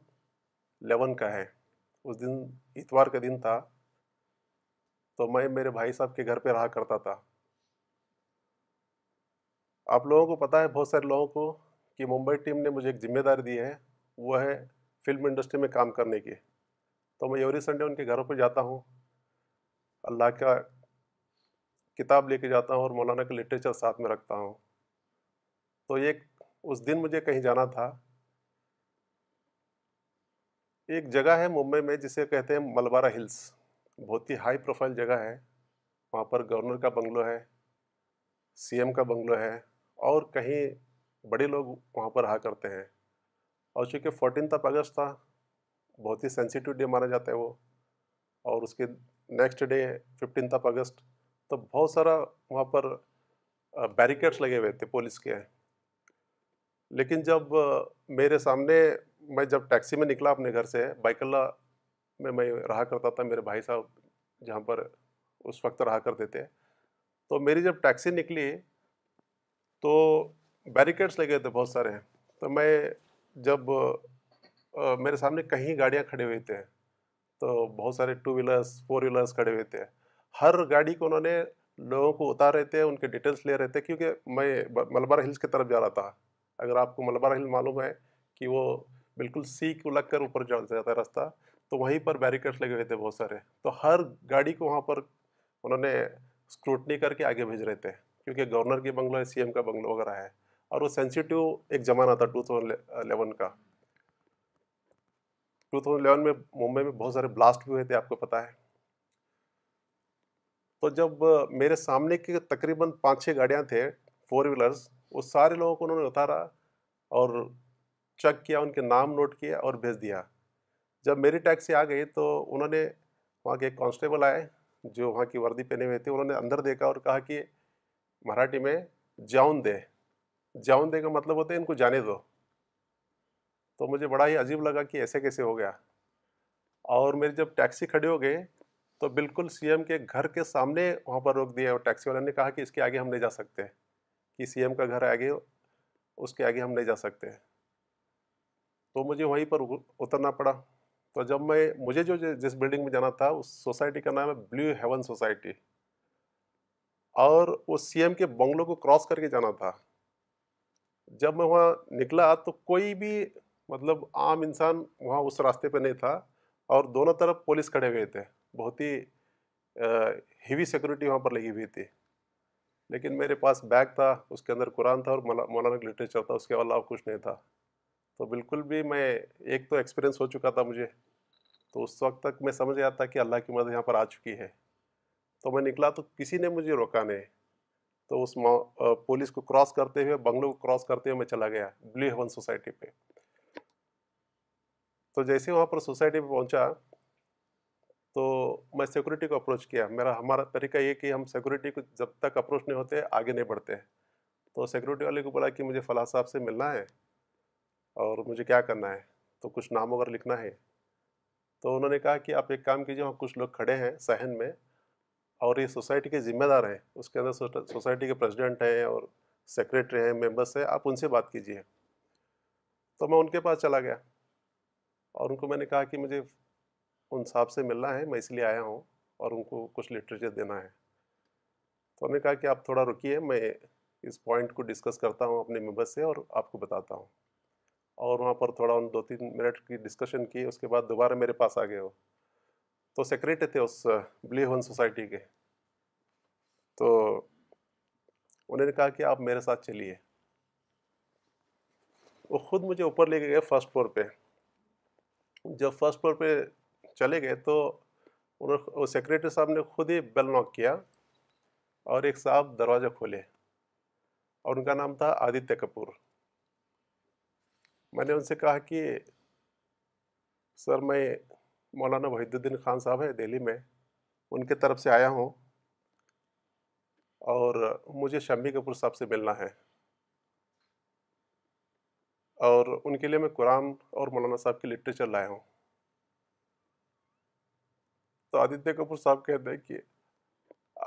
eleven کا ہے اس دن اتوار کا دن تھا تو میں میرے بھائی صاحب کے گھر پہ رہا کرتا تھا آپ لوگوں کو پتہ ہے بہت سارے لوگوں کو کہ ممبئی ٹیم نے مجھے ایک ذمہ داری دی ہے وہ ہے فلم انڈسٹری میں کام کرنے کی تو میں ایوری سنڈے ان کے گھروں پہ جاتا ہوں اللہ کا کتاب لے کے جاتا ہوں اور مولانا کا لٹریچر ساتھ میں رکھتا ہوں تو یہ اس دن مجھے کہیں جانا تھا ایک جگہ ہے ممبئی میں جسے کہتے ہیں ملوارہ ہلز بہت ہی ہائی پروفائل جگہ ہے وہاں پر گورنر کا بنگلو ہے سی ایم کا بنگلو ہے اور کہیں بڑے لوگ وہاں پر رہا کرتے ہیں اور چونکہ فورٹینتھ آف اگست تھا بہت ہی سینسیٹیو ڈے مانا جاتا ہے وہ اور اس کے next day fifteenth of August تو بہت سارا وہاں پر بیریکیڈس لگے ہوئے تھے پولیس کے لیکن جب میرے سامنے میں جب ٹیکسی میں نکلا اپنے گھر سے بائک اللہ میں میں رہا کرتا تھا میرے بھائی صاحب جہاں پر اس وقت رہا کرتے تھے تو میری جب ٹیکسی نکلی تو بیریکیڈس لگے تھے بہت سارے تو میں جب میرے سامنے کہیں گاڑیاں کھڑے ہوئے تھے تو بہت سارے ٹو ویلرس فور ویلرس کھڑے ہوئے تھے ہر گاڑی کو انہوں نے لوگوں کو اتار رہے تھے ان کے ڈیٹیلس لے رہے تھے کیونکہ میں ملبارہ ہلس کی طرف جا رہا تھا اگر آپ کو ملبارہ ہل معلوم ہے کہ وہ بالکل سی کو لگ کر اوپر ہے رستہ تو وہیں پر بیریکٹس لگے ہوئے تھے بہت سارے تو ہر گاڑی کو وہاں پر انہوں نے کر کے آگے بھیج رہے تھے کیونکہ گورنر کے بنگلو سی ایم کا بنگلو وغیرہ ہے اور وہ سینسیٹیو ایک زمانہ تھا ٹو تھاؤزینڈ الیون کا ٹو تھاؤزینڈ الیون میں ممبئی میں بہت سارے بلاسٹ بھی ہوئے تھے آپ کو پتا ہے تو جب میرے سامنے کے تقریباً پانچ چھ گاڑیاں تھے فور ویلرس وہ سارے لوگوں کو انہوں نے اتارا اور چیک کیا ان کے نام نوٹ کیا اور بھیج دیا جب میری ٹیکسی آ گئی تو انہوں نے وہاں کے ایک کانسٹیبل آئے جو وہاں کی وردی پہنے ہوئے تھے انہوں نے اندر دیکھا اور کہا کہ مراٹھی میں جاؤن دے جاؤن دے کا مطلب ہوتا ہے ان کو جانے دو تو مجھے بڑا ہی عجیب لگا کہ ایسے کیسے ہو گیا اور میری جب ٹیکسی کھڑے ہو گئے تو بالکل سی ایم کے گھر کے سامنے وہاں پر روک دیا اور ٹیکسی والے نے کہا کہ اس کے آگے ہم نہیں جا سکتے کہ سی ایم کا گھر آگے اس کے آگے ہم نہیں جا سکتے تو مجھے وہیں پر اترنا پڑا تو جب میں مجھے جو جس بلڈنگ میں جانا تھا اس سوسائٹی کا نام ہے بلیو ہیون سوسائٹی اور وہ سی ایم کے بنگلوں کو کراس کر کے جانا تھا جب میں وہاں نکلا تو کوئی بھی مطلب عام انسان وہاں اس راستے پہ نہیں تھا اور دونوں طرف پولیس کھڑے ہوئے تھے بہت ہی ہیوی سیکورٹی وہاں پر لگی ہوئی تھی لیکن میرے پاس بیگ تھا اس کے اندر قرآن تھا اور مولانا کا لٹریچر تھا اس کے علاوہ کچھ نہیں تھا تو بالکل بھی میں ایک تو ایکسپیرینس ہو چکا تھا مجھے تو اس وقت تک میں سمجھ گیا تھا کہ اللہ کی مدد یہاں پر آ چکی ہے تو میں نکلا تو کسی نے مجھے روکا نہیں تو اس پولیس کو کراس کرتے ہوئے بنگلو کو کراس کرتے ہوئے میں چلا گیا بلیو ہیون سوسائٹی پہ تو جیسے وہاں پر سوسائٹی پہ پہنچا تو میں سیکورٹی کو اپروچ کیا میرا ہمارا طریقہ یہ کہ ہم سیکورٹی کو جب تک اپروچ نہیں ہوتے آگے نہیں بڑھتے تو سیکورٹی والے کو بولا کہ مجھے فلاں صاحب سے ملنا ہے اور مجھے کیا کرنا ہے تو کچھ نام وغیرہ لکھنا ہے تو انہوں نے کہا کہ آپ ایک کام کیجیے وہاں کچھ لوگ کھڑے ہیں صحن میں اور یہ سوسائٹی کے ذمہ دار ہیں اس کے اندر سوسائٹی کے پریزیڈنٹ ہیں اور سیکریٹری ہیں ممبرس ہیں آپ ان سے بات کیجیے تو میں ان کے پاس چلا گیا اور ان کو میں نے کہا کہ مجھے ان صاحب سے ملنا ہے میں اس لیے آیا ہوں اور ان کو کچھ لٹریچر دینا ہے تو انہوں نے کہا کہ آپ تھوڑا رکیے میں اس پوائنٹ کو ڈسکس کرتا ہوں اپنے ممبر سے اور آپ کو بتاتا ہوں اور وہاں پر تھوڑا ان دو تین منٹ کی ڈسکشن کی اس کے بعد دوبارہ میرے پاس آ گئے وہ تو سیکریٹری تھے اس بلی ہون سوسائٹی کے تو انہوں نے کہا کہ آپ میرے ساتھ چلیے وہ خود مجھے اوپر لے کے گئے فرسٹ فلور پہ جب فرسٹ فلور پہ چلے گئے تو انہوں سیکریٹری صاحب نے خود ہی بیل ناک کیا اور ایک صاحب دروازہ کھولے اور ان کا نام تھا آدتیہ کپور میں نے ان سے کہا کہ سر میں مولانا وحید الدین خان صاحب ہے دہلی میں ان کے طرف سے آیا ہوں اور مجھے شمی کپور صاحب سے ملنا ہے اور ان کے لیے میں قرآن اور مولانا صاحب کی لٹریچر لایا ہوں تو آدتیہ کپور صاحب کہتے ہیں کہ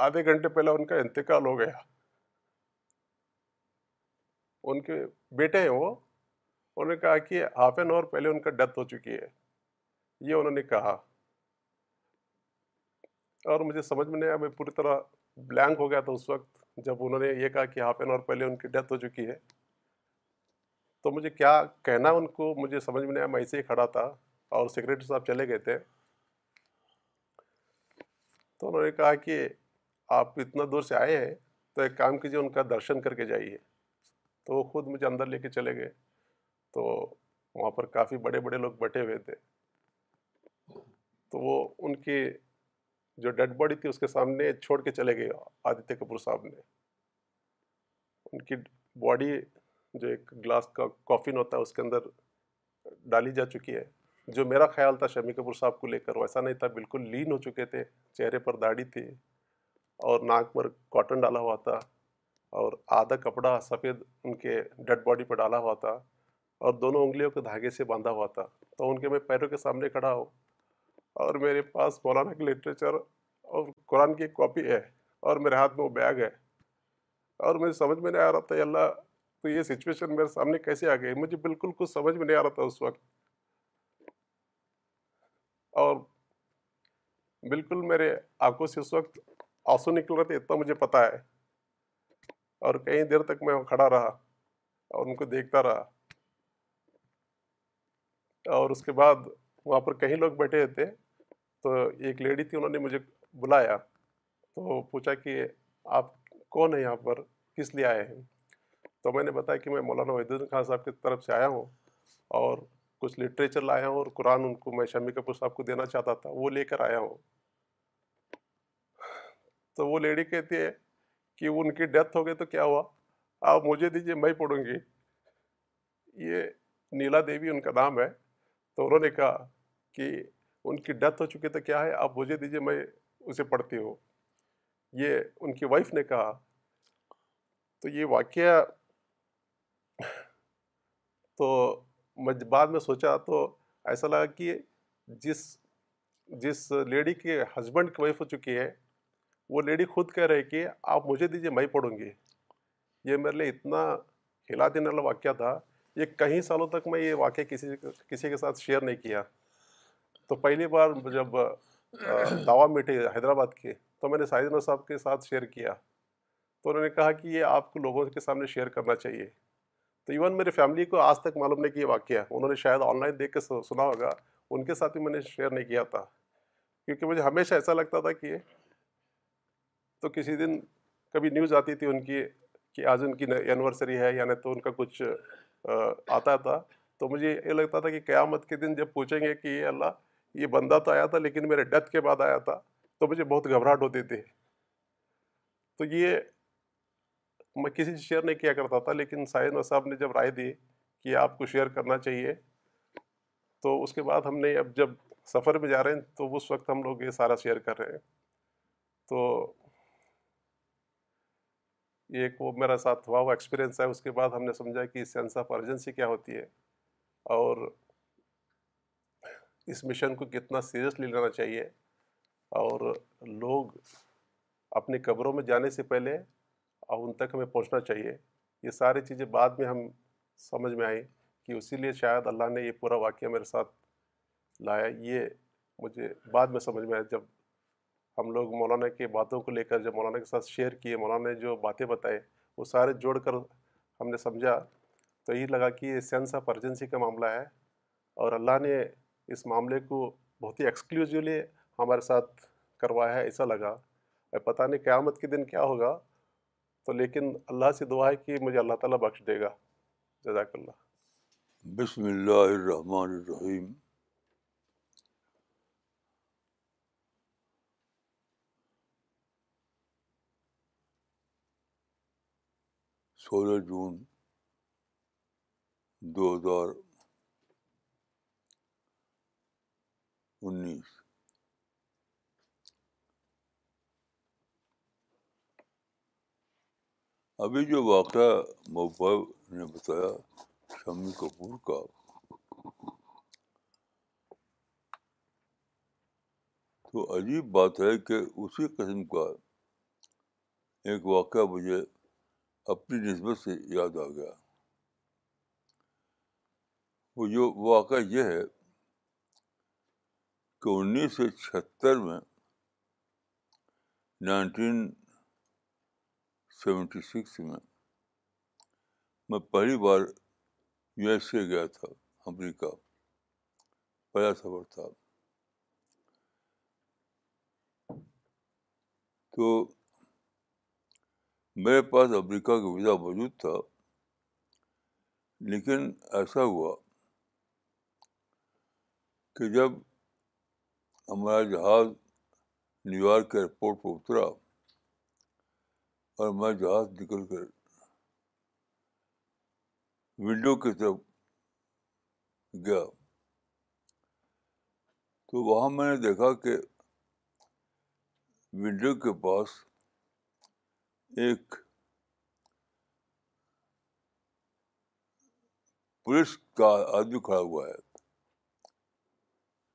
آدھے گھنٹے پہلے ان کا انتقال ہو گیا ان کے بیٹے ہیں وہ انہوں نے کہا کہ ہاف این آور پہلے ان کا ڈیتھ ہو چکی ہے یہ انہوں نے کہا اور مجھے سمجھ میں نہیں آیا میں پوری طرح بلینک ہو گیا تھا اس وقت جب انہوں نے یہ کہا کہ ہاف این آور پہلے ان کی ڈیتھ ہو چکی ہے تو مجھے کیا کہنا ان کو مجھے سمجھ میں نہیں آیا میں ایسے ہی کھڑا تھا اور سیکرٹری صاحب چلے گئے تھے تو انہوں نے کہا کہ آپ اتنا دور سے آئے ہیں تو ایک کام کیجیے ان کا درشن کر کے جائیے تو وہ خود مجھے اندر لے کے چلے گئے تو وہاں پر کافی بڑے بڑے لوگ بٹے ہوئے تھے تو وہ ان کی جو ڈیڈ باڈی تھی اس کے سامنے چھوڑ کے چلے گئے آدتیہ کپور صاحب نے ان کی باڈی جو ایک گلاس کا کافن ہوتا ہے اس کے اندر ڈالی جا چکی ہے جو میرا خیال تھا شمی کپور صاحب کو لے کر ایسا نہیں تھا بالکل لین ہو چکے تھے چہرے پر داڑھی تھی اور ناک پر کاٹن ڈالا ہوا تھا اور آدھا کپڑا سفید ان کے ڈیڈ باڈی پہ ڈالا ہوا تھا اور دونوں انگلیوں کے دھاگے سے باندھا ہوا تھا تو ان کے میں پیروں کے سامنے کھڑا ہوں اور میرے پاس مولانا کے لٹریچر اور قرآن کی کاپی ہے اور میرے ہاتھ میں وہ بیگ ہے اور مجھے سمجھ میں نہیں آ رہا تھا اللہ تو یہ سچویشن میرے سامنے کیسے آ گئی مجھے بالکل کچھ سمجھ میں نہیں آ رہا تھا اس وقت اور بالکل میرے آنکھوں سے اس وقت آنسو نکل رہے تھے اتنا مجھے پتہ ہے اور کئی دیر تک میں کھڑا رہا اور ان کو دیکھتا رہا اور اس کے بعد وہاں پر کئی لوگ بیٹھے ہوئے تھے تو ایک لیڈی تھی انہوں نے مجھے بلایا تو پوچھا کہ آپ کون ہیں یہاں پر کس لیے آئے ہیں تو میں نے بتایا کہ میں مولانا وحید خان صاحب کی طرف سے آیا ہوں اور کچھ لٹریچر لایا ہوں اور قرآن ان کو میں شمی کپور صاحب کو دینا چاہتا تھا وہ لے کر آیا ہوں تو وہ لیڈی کہتی ہے کہ ان کی ڈیتھ ہو گئی تو کیا ہوا آپ مجھے دیجیے میں پڑھوں گی یہ نیلا دیوی ان کا نام ہے تو انہوں نے کہا کہ ان کی ڈیتھ ہو چکی تو کیا ہے آپ مجھے دیجیے میں اسے پڑھتی ہوں یہ ان کی وائف نے کہا تو یہ واقعہ تو بعد میں سوچا تو ایسا لگا کہ جس جس لیڈی کے ہسبینڈ کی وائف ہو چکی ہے وہ لیڈی خود کہہ رہے کہ آپ مجھے دیجیے میں پڑھوں گی یہ میرے لیے اتنا ہلا دینے والا واقعہ تھا یہ کئی سالوں تک میں یہ واقعہ کسی کسی کے ساتھ شیئر نہیں کیا تو پہلی بار جب دعویٰ میٹھی حیدرآباد کی تو میں نے نو صاحب کے ساتھ شیئر کیا تو انہوں نے کہا کہ یہ آپ کو لوگوں کے سامنے شیئر کرنا چاہیے تو ایون میرے فیملی کو آج تک معلوم نہیں کہ یہ واقعہ انہوں نے شاید آن لائن دیکھ کے سنا ہوگا ان کے ساتھ ہی میں نے شیئر نہیں کیا تھا کیونکہ مجھے ہمیشہ ایسا لگتا تھا کہ تو کسی دن کبھی نیوز آتی تھی ان کی کہ آج ان کی اینیورسری ہے یعنی تو ان کا کچھ آتا تھا تو مجھے یہ لگتا تھا کہ قیامت کے دن جب پوچھیں گے کہ یہ اللہ یہ بندہ تو آیا تھا لیکن میرے ڈیتھ کے بعد آیا تھا تو مجھے بہت گھبراہٹ ہوتی تھی تو یہ میں کسی سے شیئر نہیں کیا کرتا تھا لیکن سائن صاحب نے جب رائے دی کہ آپ کو شیئر کرنا چاہیے تو اس کے بعد ہم نے اب جب سفر میں جا رہے ہیں تو اس وقت ہم لوگ یہ سارا شیئر کر رہے ہیں تو ایک وہ میرا ساتھ ہوا وہ ایکسپیرئنس ہے اس کے بعد ہم نے سمجھا کہ سینس آف ارجنسی کیا ہوتی ہے اور اس مشن کو کتنا سیریسلی لینا چاہیے اور لوگ اپنی قبروں میں جانے سے پہلے اور ان تک ہمیں پہنچنا چاہیے یہ ساری چیزیں بعد میں ہم سمجھ میں آئیں کہ اسی لیے شاید اللہ نے یہ پورا واقعہ میرے ساتھ لایا یہ مجھے بعد میں سمجھ میں آیا جب ہم لوگ مولانا کے باتوں کو لے کر جب مولانا کے ساتھ شیئر کیے مولانا نے جو باتیں بتائے وہ سارے جوڑ کر ہم نے سمجھا تو یہ لگا کہ یہ سینس آف ارجنسی کا معاملہ ہے اور اللہ نے اس معاملے کو بہت ہی ایکسکلوزولی ہمارے ساتھ کروایا ہے ایسا لگا پتہ نہیں قیامت کے دن کیا ہوگا تو لیکن اللہ سے دعا ہے کہ مجھے اللہ تعالیٰ بخش دے گا جزاک اللہ بسم اللہ الرحمن الرحیم سولہ جون دو ہزار انیس ابھی جو واقعہ مہوبا نے بتایا شمی کپور کا تو عجیب بات ہے کہ اسی قسم کا ایک واقعہ مجھے اپنی نسبت سے یاد آ گیا وہ جو واقعہ یہ ہے کہ انیس سو چھہتر میں نائنٹین سیونٹی سکس میں میں پہلی بار یو ایس اے گیا تھا امریکہ پہلا سفر تھا تو میرے پاس امریکہ کا ویزا موجود تھا لیکن ایسا ہوا کہ جب ہمارا جہاز نیو یارک ایئرپورٹ پہ اترا اور میں جہاز نکل کر ونڈو کی طرف گیا تو وہاں میں نے دیکھا کہ ونڈو کے پاس ایک پولیس کا آدمی کھڑا ہوا ہے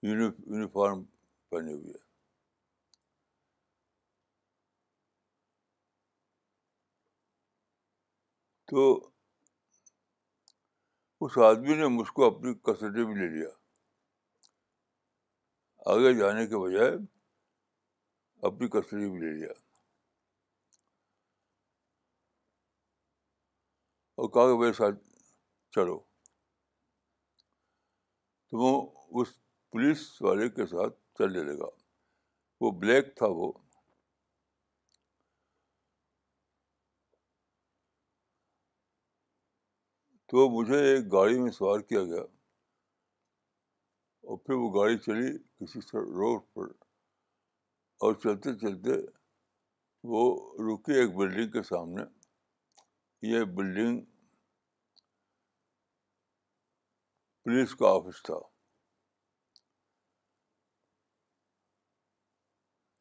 یونیفارم پہنے ہوئے تو اس آدمی نے مجھ کو اپنی کسٹڈی میں لے لیا آگے جانے کے بجائے اپنی کسٹڈی میں لے لیا اور کہا کہ میرے ساتھ چلو تو وہ اس پولیس والے کے ساتھ چلنے لگا وہ بلیک تھا وہ تو مجھے ایک گاڑی میں سوار کیا گیا اور پھر وہ گاڑی چلی کسی روڈ پر اور چلتے چلتے وہ رکی ایک بلڈنگ کے سامنے یہ بلڈنگ پولیس کا آفس تھا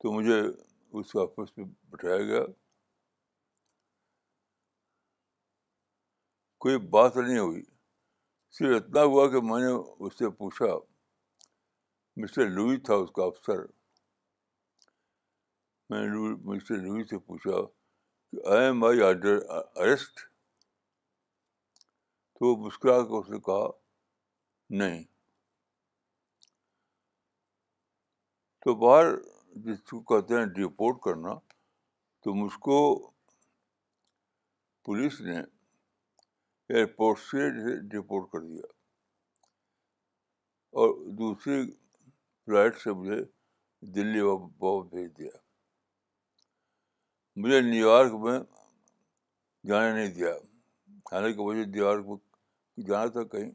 تو مجھے اس آفس میں بٹھایا گیا کوئی بات نہیں ہوئی صرف اتنا ہوا کہ میں نے اس سے پوچھا مسٹر لوئی تھا اس کا افسر میں نے مسٹر لوئی سے پوچھا کہ I am I order arrest تو مسکرا کے اس نے کہا نہیں تو باہر جس کو کہتے ہیں ڈپورٹ کرنا تو مجھ کو پولیس نے ایئرپورٹ سے ڈپورٹ کر دیا اور دوسری فلائٹ سے مجھے دلی واپس بھیج دیا مجھے نیو یارک میں جانے نہیں دیا حالانکہ مجھے نیو یارک میں جانا تھا کہیں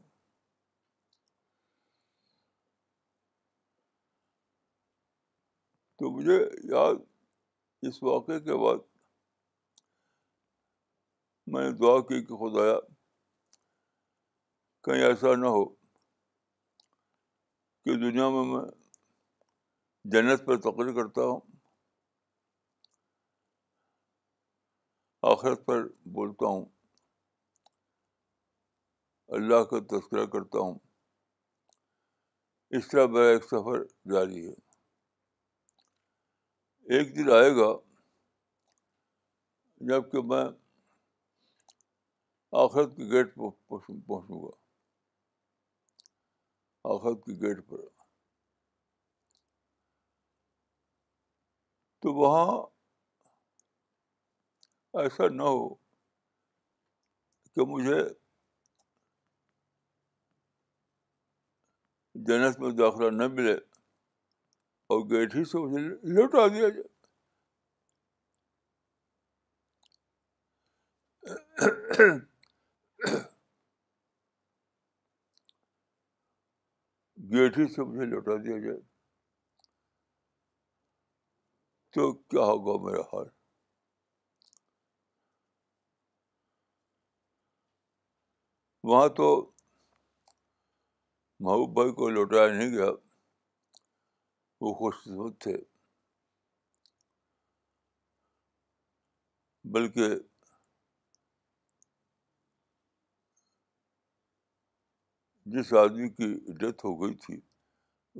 تو مجھے یاد اس واقعے کے بعد میں نے دعا کی کہ خدایا کہیں ایسا نہ ہو کہ دنیا میں میں جنت پر تقریر کرتا ہوں آخرت پر بولتا ہوں اللہ کا تذکرہ کرتا ہوں اس طرح میرا ایک سفر جاری ہے ایک دن آئے گا جب کہ میں آخرت کے گیٹ پہ پہنچوں گا آخرت کے گیٹ پر تو وہاں ایسا نہ ہو کہ مجھے جنت میں داخلہ نہ ملے اور گیٹ ہی سے اسے لوٹا دیا جائے گیٹ ہی سے لوٹا دیا جائے تو کیا ہوگا میرا حال وہاں تو محبوب بھائی کو لوٹایا نہیں گیا وہ خوش قسمت تھے بلکہ جس آدمی کی ڈیتھ ہو گئی تھی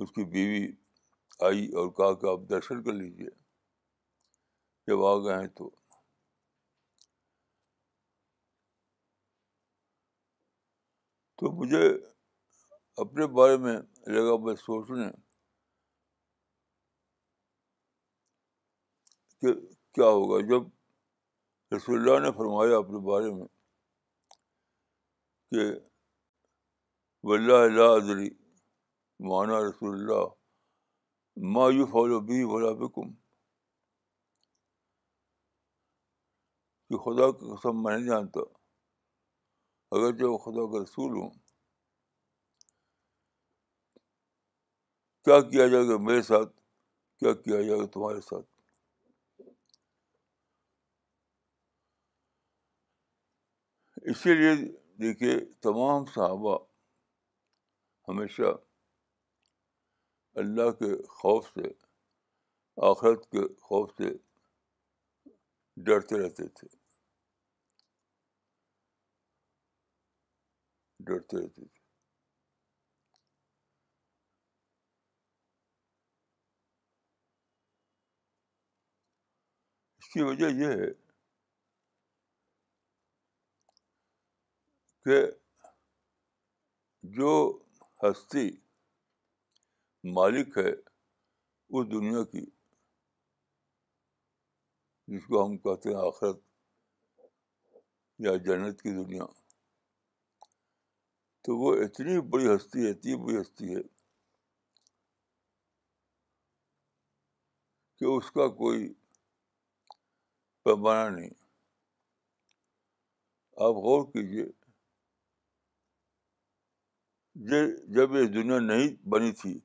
اس کی بیوی آئی اور کہا کہ آپ درشن کر لیجیے جب آ گئے ہیں تو تو مجھے اپنے بارے میں لگا میں سوچ کہ کیا ہوگا جب رسول اللہ نے فرمایا اپنے بارے میں کہ ادری مانا رسول اللہ ما یو فالو بھی بھولا بکم کہ خدا کا قسم میں نہیں جانتا اگر جو خدا کا رسول ہوں کیا کیا جائے گا میرے ساتھ کیا کیا جائے گا تمہارے ساتھ اسی لیے دیکھیے تمام صحابہ ہمیشہ اللہ کے خوف سے آخرت کے خوف سے ڈرتے رہتے تھے ڈرتے رہتے تھے اس کی وجہ یہ ہے کہ جو ہستی مالک ہے اس دنیا کی جس کو ہم کہتے ہیں آخرت یا جنت کی دنیا تو وہ اتنی بڑی ہستی ہے اتنی بڑی ہستی ہے کہ اس کا کوئی پیمانہ نہیں آپ غور کیجیے جب یہ دنیا نہیں بنی تھی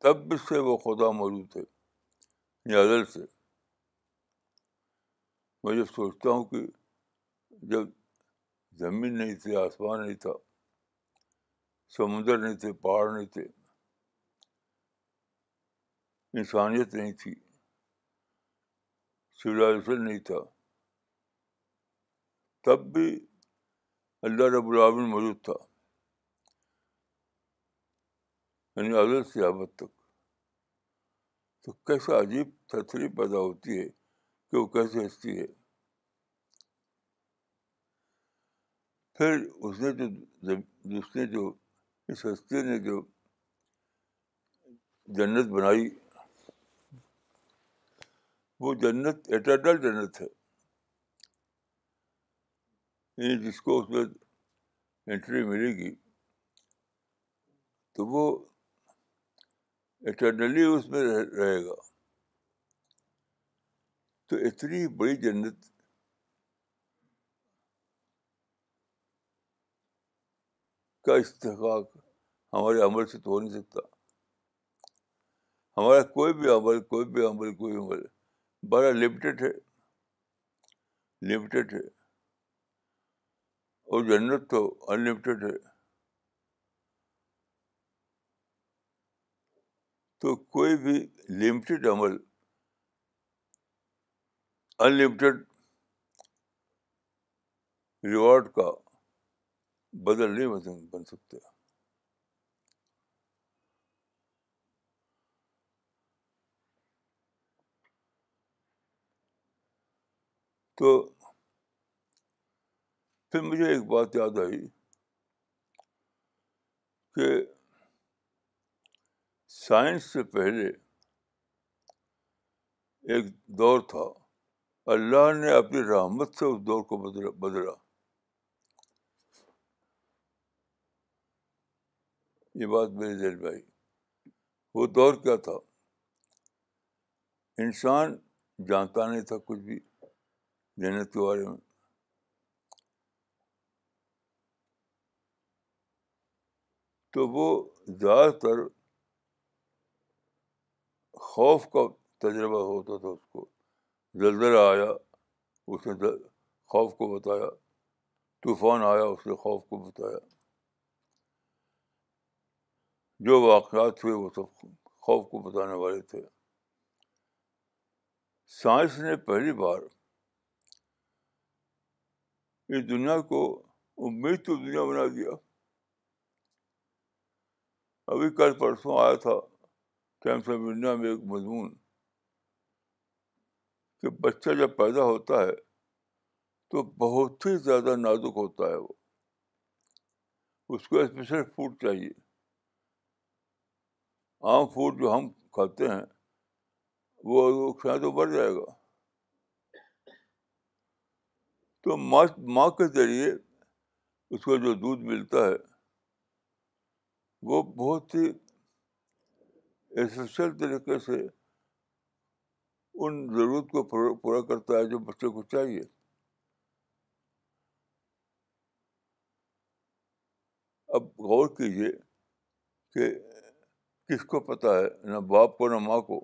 تب سے وہ خدا موجود تھے نیازل یعنی سے میں جب سوچتا ہوں کہ جب زمین نہیں تھی آسمان نہیں تھا سمندر نہیں تھے پہاڑ نہیں تھے انسانیت نہیں تھی سولاشن نہیں تھا تب بھی اللہ رب العالمین موجود تھا یعنی سیامت تک تو کیسا عجیب پیدا ہوتی ہے کہ وہ کیسے ہنستی ہے پھر اس اس نے نے جو جو ہستی نے جو جنت بنائی وہ جنت ایٹرنل جنت ہے یعنی جس کو اس میں انٹری ملے گی تو وہ اٹرنلی اس میں رہے گا تو اتنی بڑی جنت کا استحقاق ہمارے عمل سے تو ہو نہیں سکتا ہمارا کوئی بھی عمل کوئی بھی عمل کوئی بھی عمل بڑا لمیٹیڈ ہے لمیٹیڈ ہے اور جنت تو ان لمیٹیڈ ہے تو کوئی بھی لمیٹڈ عمل ان لمٹیڈ ریوارڈ کا بدل نہیں بن بن سکتے تو پھر مجھے ایک بات یاد آئی کہ سائنس سے پہلے ایک دور تھا اللہ نے اپنی رحمت سے اس دور کو بدلا بدلا یہ بات میرے میں بھائی وہ دور کیا تھا انسان جانتا نہیں تھا کچھ بھی جنت کے بارے میں تو وہ زیادہ تر خوف کا تجربہ ہوتا تھا اس کو زلزلہ آیا اس نے خوف کو بتایا طوفان آیا اس نے خوف کو بتایا جو واقعات ہوئے وہ سب خوف کو بتانے والے تھے سائنس نے پہلی بار اس دنیا کو امید تو دنیا بنا دیا ابھی کل پرسوں آیا تھا ٹائمس آف انڈیا میں ایک مضمون کہ بچہ جب پیدا ہوتا ہے تو بہت ہی زیادہ نازک ہوتا ہے وہ اس کو اسپیشل فوڈ چاہیے عام فوڈ جو ہم کھاتے ہیں وہ بڑھ جائے گا تو ماں ماں کے ذریعے اس کو جو دودھ ملتا ہے وہ بہت ہی اسپیشل طریقے سے ان ضرورت کو پورا کرتا ہے جو بچے کو چاہیے اب غور کیجیے کہ کس کو پتہ ہے نہ باپ کو نہ ماں کو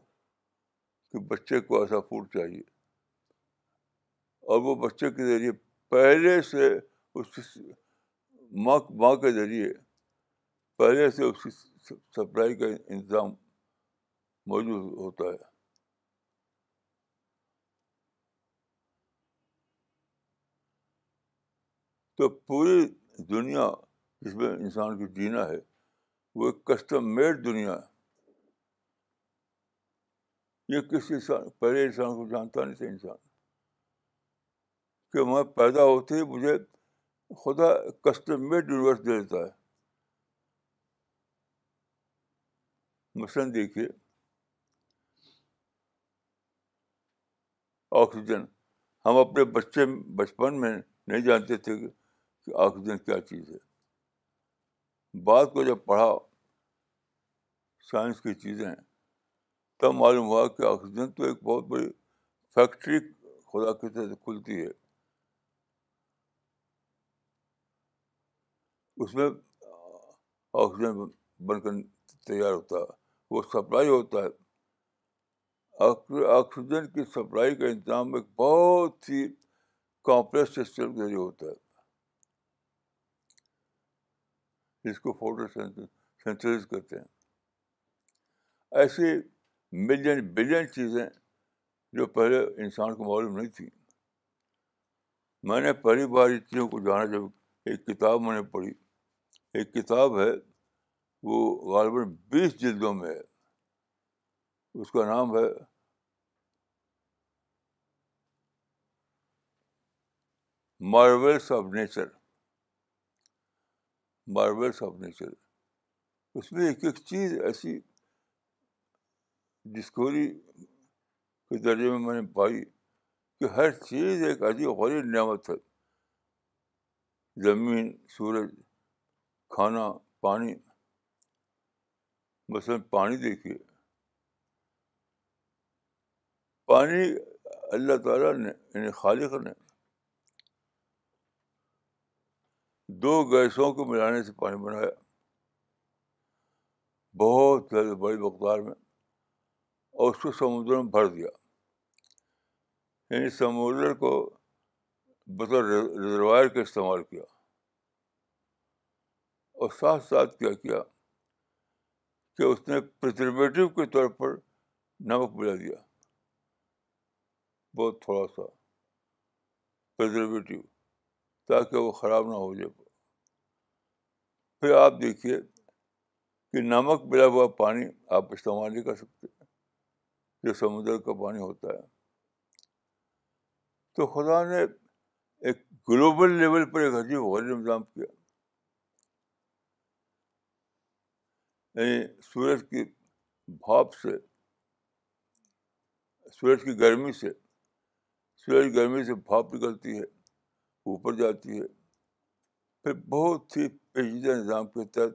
کہ بچے کو ایسا فوڈ چاہیے اور وہ بچے کے ذریعے پہلے سے اس ماں ماں کے ذریعے پہلے سے اس کی سپلائی کا انتظام موجود ہوتا ہے تو پوری دنیا جس میں انسان کو جینا ہے وہ ایک کسٹم میڈ دنیا ہے یہ کسی انسان پہلے انسان کو جانتا نہیں تھا انسان کہ وہاں پیدا ہوتے ہی مجھے خدا کسٹم میڈ یونیورس دے دیتا ہے مثلاً دیکھیے آکسیجن ہم اپنے بچے بچپن میں نہیں جانتے تھے کہ آکسیجن کیا چیز ہے بعد کو جب پڑھا سائنس کی چیزیں تب معلوم ہوا کہ آکسیجن تو ایک بہت بڑی فیکٹری خدا کی طرح سے کھلتی ہے اس میں آکسیجن بن کر تیار ہوتا ہے وہ سپلائی ہوتا ہے آکسیجن کی سپلائی کا انتظام ایک بہت ہی کمپلیکس سسٹم کے ذریعے ہوتا ہے جس کو فوٹو فوٹوز کرتے ہیں ایسی ملین بلین چیزیں جو پہلے انسان کو معلوم نہیں تھیں میں نے پہلی بار اس چیزوں کو جانا جب ایک کتاب میں نے پڑھی ایک کتاب ہے وہ غالباً بیس جلدوں میں ہے اس کا نام ہے marvels of nature marvels of nature اس میں ایک ایک چیز ایسی ڈسکوری کے درجے میں میں نے پائی کہ ہر چیز ایک عجیب غریب نعمت ہے زمین سورج کھانا پانی مثلاً پانی دیکھیے پانی اللہ تعالیٰ نے یعنی خالق نے دو گیسوں کو ملانے سے پانی بنایا بہت زیادہ بڑی مقدار میں اور اس کو سمندر میں بھر دیا یعنی سمندر کو بطور ریزروائر کا استعمال کیا اور ساتھ ساتھ کیا کیا کہ اس نے پرزرویٹو کے طور پر نمک بلا دیا بہت تھوڑا سا پرزرویٹیو تاکہ وہ خراب نہ ہو جائے پھر آپ دیکھیے کہ نمک ملا ہوا پانی آپ استعمال نہیں کر سکتے جو سمندر کا پانی ہوتا ہے تو خدا نے ایک گلوبل لیول پر ایک عجیب انتظام کیا یعنی سورج کی بھاپ سے سورج کی گرمی سے سورج گرمی سے بھاپ نکلتی ہے اوپر جاتی ہے پھر بہت ہی پیچیدہ نظام کے تحت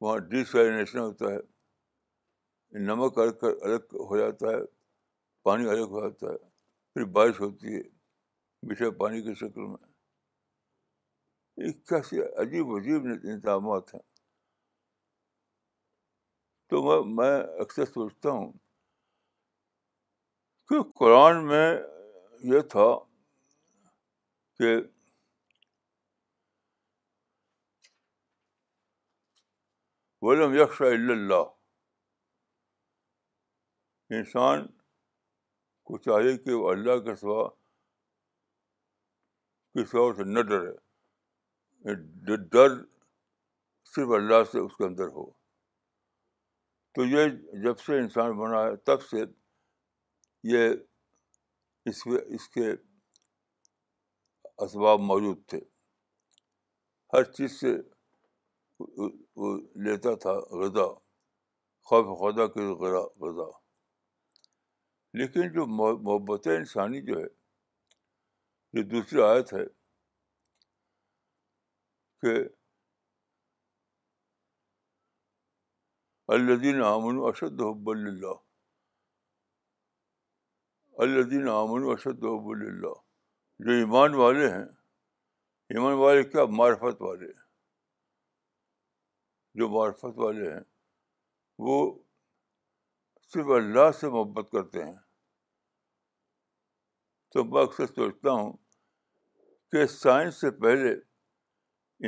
وہاں ڈیفیرینیشن ہوتا ہے نمک الگ الگ ہو جاتا ہے پانی الگ ہو جاتا ہے پھر بارش ہوتی ہے میٹھے پانی کی شکل میں ایک کیسے عجیب عجیب انتظامات ہیں تو میں اکثر سوچتا ہوں کہ قرآن میں یہ تھا کہ ولم یکش اللہ انسان کو چاہیے کہ وہ اللہ کے سوا کسی اور سے نہ ڈرے ڈر صرف اللہ سے اس کے اندر ہو تو یہ جب سے انسان بنا ہے تب سے یہ اس کے اس کے اسباب موجود تھے ہر چیز سے وہ لیتا تھا غذا خوف خدا کی غذا غذا لیکن جو محبت انسانی جو ہے جو دوسری آیت ہے کہ الدین امن اشد حب اللہ الدین امن اشد وب اللہ جو ایمان والے ہیں ایمان والے کیا معرفت والے جو معرفت والے ہیں وہ صرف اللہ سے محبت کرتے ہیں تو میں اکثر سوچتا ہوں کہ سائنس سے پہلے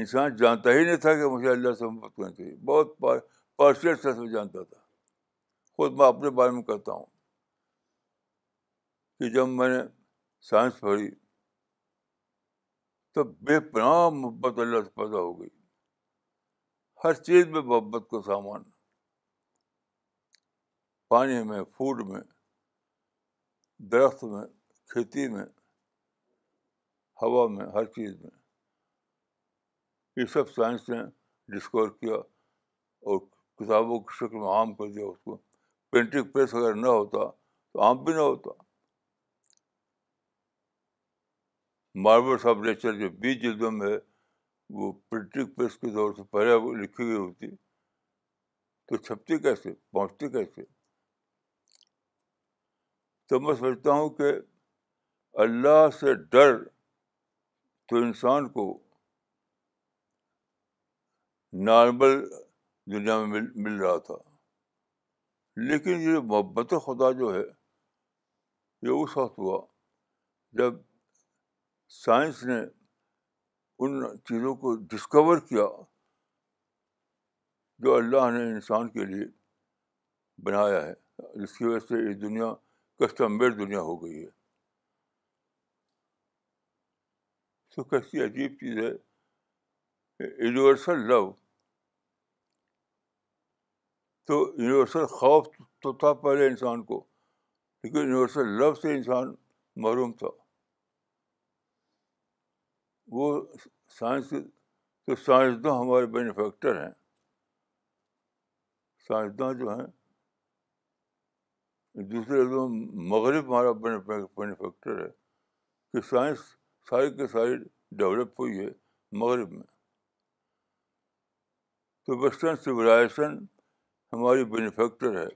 انسان جانتا ہی نہیں تھا کہ مجھے اللہ سے محبت کرنی چاہیے بہت پارشل سے جانتا تھا خود میں اپنے بارے میں کہتا ہوں کہ جب میں نے سائنس پڑھی تو بے پناہ محبت اللہ سے پیدا ہو گئی ہر چیز میں محبت کا سامان پانی میں فوڈ میں درخت میں کھیتی میں ہوا میں ہر چیز میں یہ سب سائنس نے ڈسکور کیا اور کتابوں کی شکل میں عام کر دیا اس کو پینٹنگ پریس اگر نہ ہوتا تو عام بھی نہ ہوتا ماربلس آف نیچر جو جلدوں میں ہے وہ پرنٹنگ پریس کے دور سے پہلے وہ لکھی ہوئی ہوتی تو چھپتی کیسے پہنچتی کیسے تو میں سمجھتا ہوں کہ اللہ سے ڈر تو انسان کو نارمل دنیا میں مل مل رہا تھا لیکن یہ محبت خدا جو ہے یہ اس وقت ہوا جب سائنس نے ان چیزوں کو ڈسکور کیا جو اللہ نے انسان کے لیے بنایا ہے جس کی وجہ سے یہ دنیا کسٹم عمبیر دنیا ہو گئی ہے تو کیسی عجیب چیز ہے یونیورسل لو تو یونیورسل خوف تو تھا پہلے انسان کو کیونکہ یونیورسل لو سے انسان محروم تھا وہ سائنس تو سائنسداں ہمارے بینیفیکٹر ہیں سائنسداں جو ہیں دوسرے مغرب ہمارا بینیفیکٹر ہے کہ سائنس ساری کے ساری ڈیولپ ہوئی ہے مغرب میں تو ویسٹرن سویلائزیشن ہماری بینیفیکٹر ہے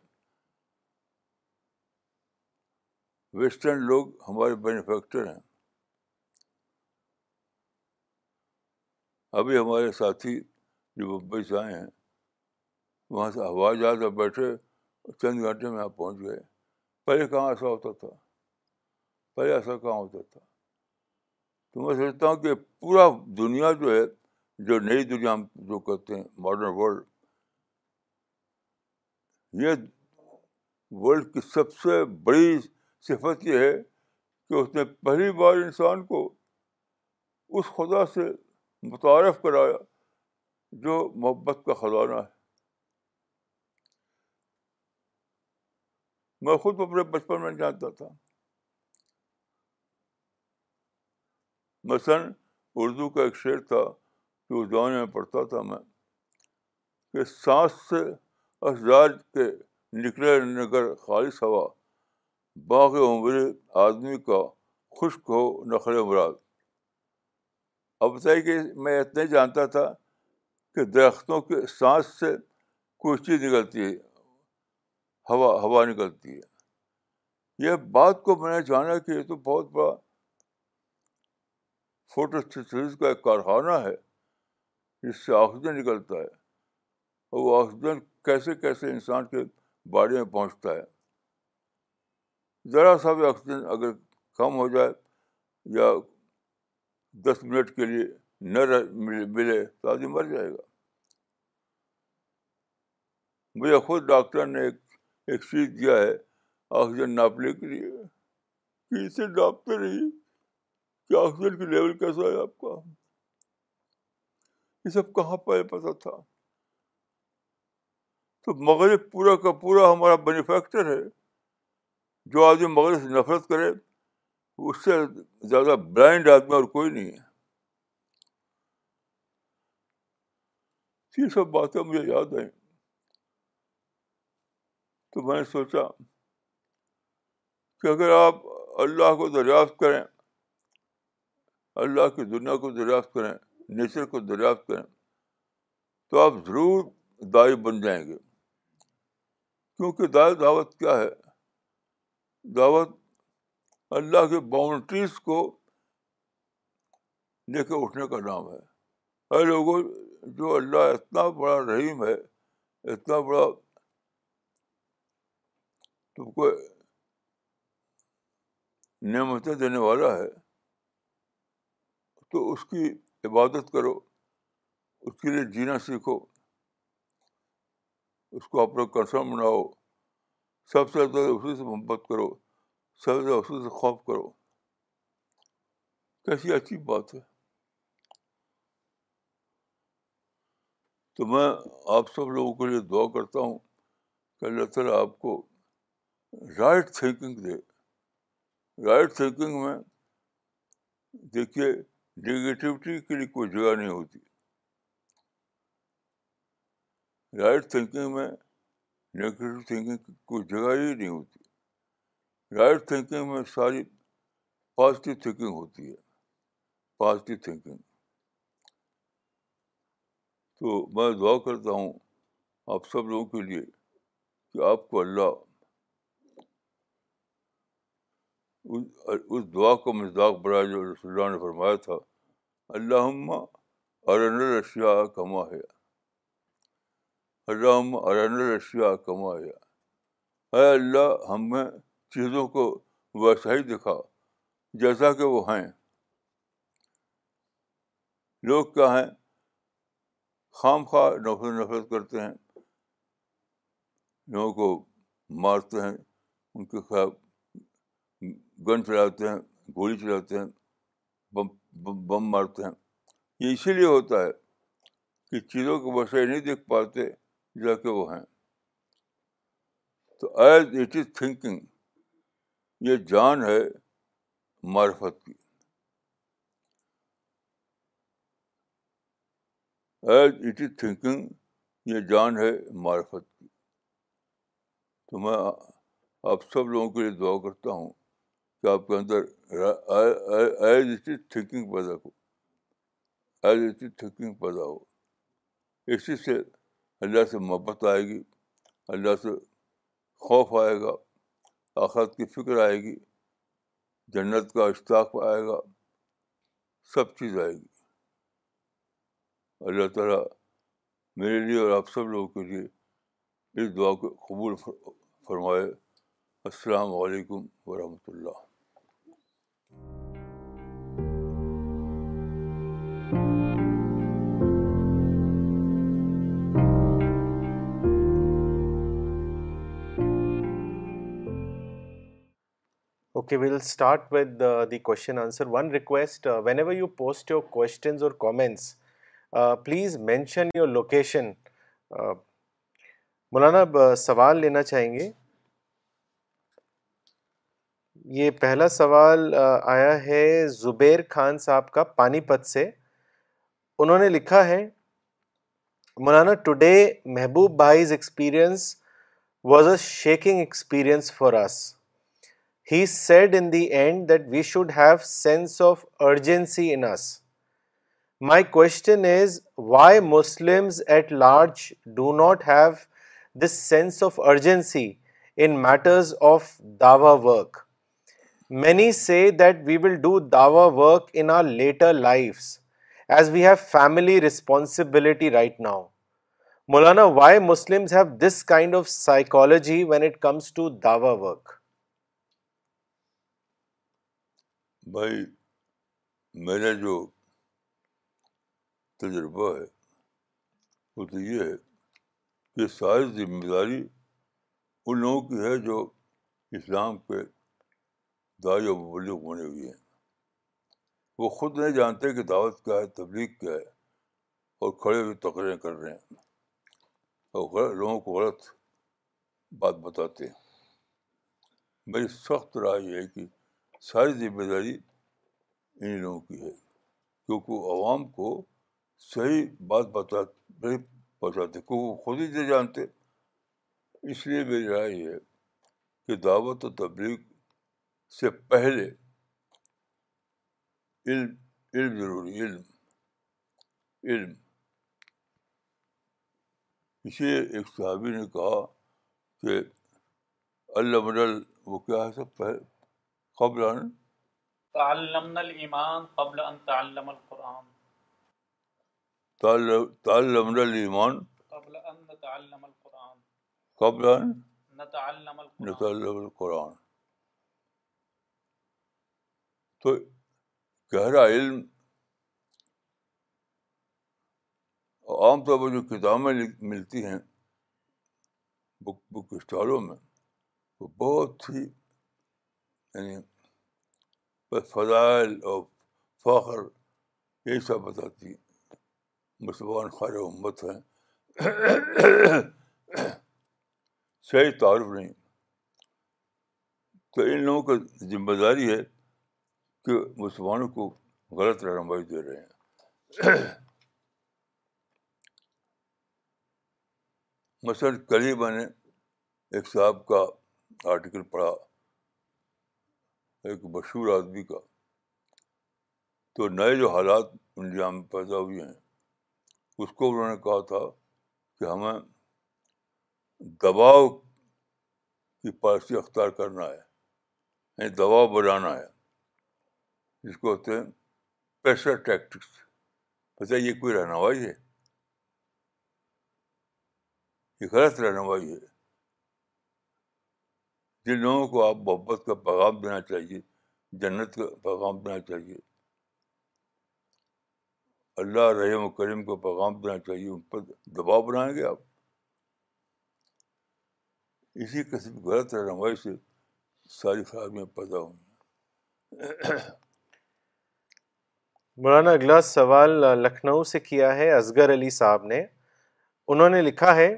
ویسٹرن لوگ ہمارے بینیفیکٹر ہیں ابھی ہمارے ساتھی جو ممبئی سے آئے ہیں وہاں سے ہوائی جہاز کر بیٹھے چند گھنٹے میں آپ پہنچ گئے پہلے کہاں ایسا ہوتا تھا پہلے ایسا کہاں ہوتا تھا تو میں سوچتا ہوں کہ پورا دنیا جو ہے جو نئی دنیا ہم جو کہتے ہیں ماڈرن ورلڈ یہ ورلڈ کی سب سے بڑی صفت یہ ہے کہ اس نے پہلی بار انسان کو اس خدا سے متعارف کرایا جو محبت کا خزانہ ہے میں خود اپنے بچپن میں جانتا تھا مثلاً اردو کا ایک شعر تھا جو زمانے میں پڑھتا تھا میں کہ سانس سے اعزاز کے نکلے نگر خالص ہوا باغ عمر آدمی کا خشک ہو نخل مراد اب بتائیے کہ میں اتنا ہی جانتا تھا کہ درختوں کے سانس سے کوئی چیز نکلتی ہے ہوا ہوا نکلتی ہے یہ بات کو میں نے جانا کہ یہ تو بہت بڑا فوٹو فوٹوس کا ایک کارخانہ ہے جس سے آکسیجن نکلتا ہے اور وہ آکسیجن کیسے کیسے انسان کے باڑی میں پہنچتا ہے ذرا سا بھی آکسیجن اگر کم ہو جائے یا دس منٹ کے لیے نہ ملے تو آدمی مر جائے گا مجھے خود ڈاکٹر نے ایک ایک چیز دیا ہے آکسیجن ناپنے کے لیے کہ اسے ناپتے رہیے کہ آکسیجن کے لیول کیسا ہے آپ کا یہ سب کہاں پہ پتا تھا تو مغرب پورا کا پورا ہمارا مینوفیکچر ہے جو آدمی مغرب سے نفرت کرے اس سے زیادہ بلائنڈ آدمی اور کوئی نہیں ہے یہ سب باتیں مجھے یاد آئیں تو میں نے سوچا کہ اگر آپ اللہ کو دریافت کریں اللہ کی دنیا کو دریافت کریں نیچر کو دریافت کریں تو آپ ضرور دائیں بن جائیں گے کیونکہ دائیں دعوت کیا ہے دعوت اللہ کی باؤنڈریز کو لے کے اٹھنے کا نام ہے ارے لوگوں جو اللہ اتنا بڑا رحیم ہے اتنا بڑا تم کو نعمتیں دینے والا ہے تو اس کی عبادت کرو اس کے لیے جینا سیکھو اس کو اپنا کنسرن بناؤ سب سے زیادہ اسی سے محبت کرو سبز سے خوف کرو کیسی اچھی بات ہے تو میں آپ سب لوگوں کے لیے دعا کرتا ہوں کہ اللہ تعالیٰ آپ کو رائٹ تھنکنگ دے رائٹ تھینکنگ میں دیکھیے نگیٹیوٹی کے لیے کوئی جگہ نہیں ہوتی رائٹ تھینکنگ میں نگیٹیو تھینکنگ کی کوئی جگہ ہی نہیں ہوتی رائٹ تھنکنگ میں ساری پازیٹیو تھنکنگ ہوتی ہے پازیٹیو تھنکنگ تو میں دعا کرتا ہوں آپ سب لوگوں کے لیے کہ آپ کو اللہ اس دعا کو مزداق بڑا جو رسول اللہ نے فرمایا تھا اللہ ارن کما ہے اللہ ارن رشیا ہے اے اللہ ہمیں چیزوں کو ویسا ہی دکھا جیسا کہ وہ ہیں لوگ کیا ہیں خام خواہ نفرت نفرت کرتے ہیں لوگوں کو مارتے ہیں ان کے خلاف گن چلاتے ہیں گولی چلاتے ہیں بم بم مارتے ہیں یہ اسی لیے ہوتا ہے کہ چیزوں کو ویسائی نہیں دیکھ پاتے جا کے وہ ہیں تو ایز اٹ از تھنکنگ یہ جان ہے معرفت کی ایز اٹ از تھنکنگ یہ جان ہے معرفت کی تو میں آپ سب لوگوں کے لیے دعا کرتا ہوں کہ آپ کے اندر ایز اٹ از تھنکنگ پیدا ہو ایز اٹ از تھنکنگ پیدا ہو اسی سے اللہ سے محبت آئے گی اللہ سے خوف آئے گا آخرت کی فکر آئے گی جنت کا اشتاق آئے گا سب چیز آئے گی اللہ تعالیٰ میرے لیے اور آپ سب لوگوں کے لیے اس دعا کو قبول فرمائے السلام علیکم ورحمۃ اللہ we'll start with the request whenever you post your questions اور comments please mention your location Maulana سوال لینا چاہیں گے یہ پہلا سوال آیا ہے زبیر خان صاحب کا پانی پت سے انہوں نے لکھا ہے مولانا ٹوڈے محبوب بھائیز experience was a shaking experience for us He said in the end that we should have sense of urgency in us. My question is, why Muslims at large do not have this sense of urgency in matters of dawah work? Many say that we will do dawah work in our later lives as we have family responsibility right now. Maulana, why Muslims have this kind of psychology when it comes to dawah work? بھائی میرا جو تجربہ ہے وہ تو یہ ہے کہ ساری ذمہ داری ان لوگوں کی ہے جو اسلام کے و مبلغ بنے ہوئے ہیں وہ خود نہیں جانتے کہ دعوت کیا ہے تبلیغ کیا ہے اور کھڑے ہوئے تقریریں کر رہے ہیں اور غلط لوگوں کو غلط بات بتاتے ہیں میری سخت رائے یہ ہے کہ ساری ذمہ داری انہیں لوگوں کی ہے کیونکہ وہ عوام کو صحیح بات بتا نہیں پہنچاتے کیونکہ وہ خود ہی نہیں جانتے اس لیے میری رائے یہ ہے کہ دعوت و تبلیغ سے پہلے علم علم ضروری علم علم اسے ایک صحابی نے کہا کہ اللہ وہ کیا ہے سب قبل ان تعلمنا الایمان قبل ان تعلم القرآن تعلمنا الایمان قبل ان نتعلم القرآن قبل ان نتعلم القرآن نتعلم القرآن تو گہرا علم عام طور پر جو کتابیں ملتی ہیں بک بک اسٹالوں میں وہ بہت ہی یعنی بس فضائل اور فخر یہی سب بتاتی مسلمان خیر امت ہیں صحیح تعارف نہیں تو ان لوگوں کی ذمہ داری ہے کہ مسلمانوں کو غلط رہنمائی دے رہے ہیں مثلاً کل ہی میں نے ایک صاحب کا آرٹیکل پڑھا ایک مشہور آدمی کا تو نئے جو حالات انڈیا میں پیدا ہوئے ہیں اس کو انہوں نے کہا تھا کہ ہمیں دباؤ کی پالیسی اختیار کرنا ہے یعنی دباؤ بنانا ہے جس کو ہوتے ہیں پریشر ٹیکٹکس پتہ یہ کوئی رہنمائی ہے یہ غلط رہنمائی ہے جن لوگوں کو آپ محبت کا پیغام دینا چاہیے جنت کا پیغام دینا چاہیے اللہ رحم و کریم کو پیغام دینا چاہیے ان پر دباؤ بنائیں گے آپ اسی قسم غلط رہنمائی سے ساری خرابیاں پیدا ہوں گی مولانا اگلا سوال لکھنؤ سے کیا ہے اصغر علی صاحب نے انہوں نے لکھا ہے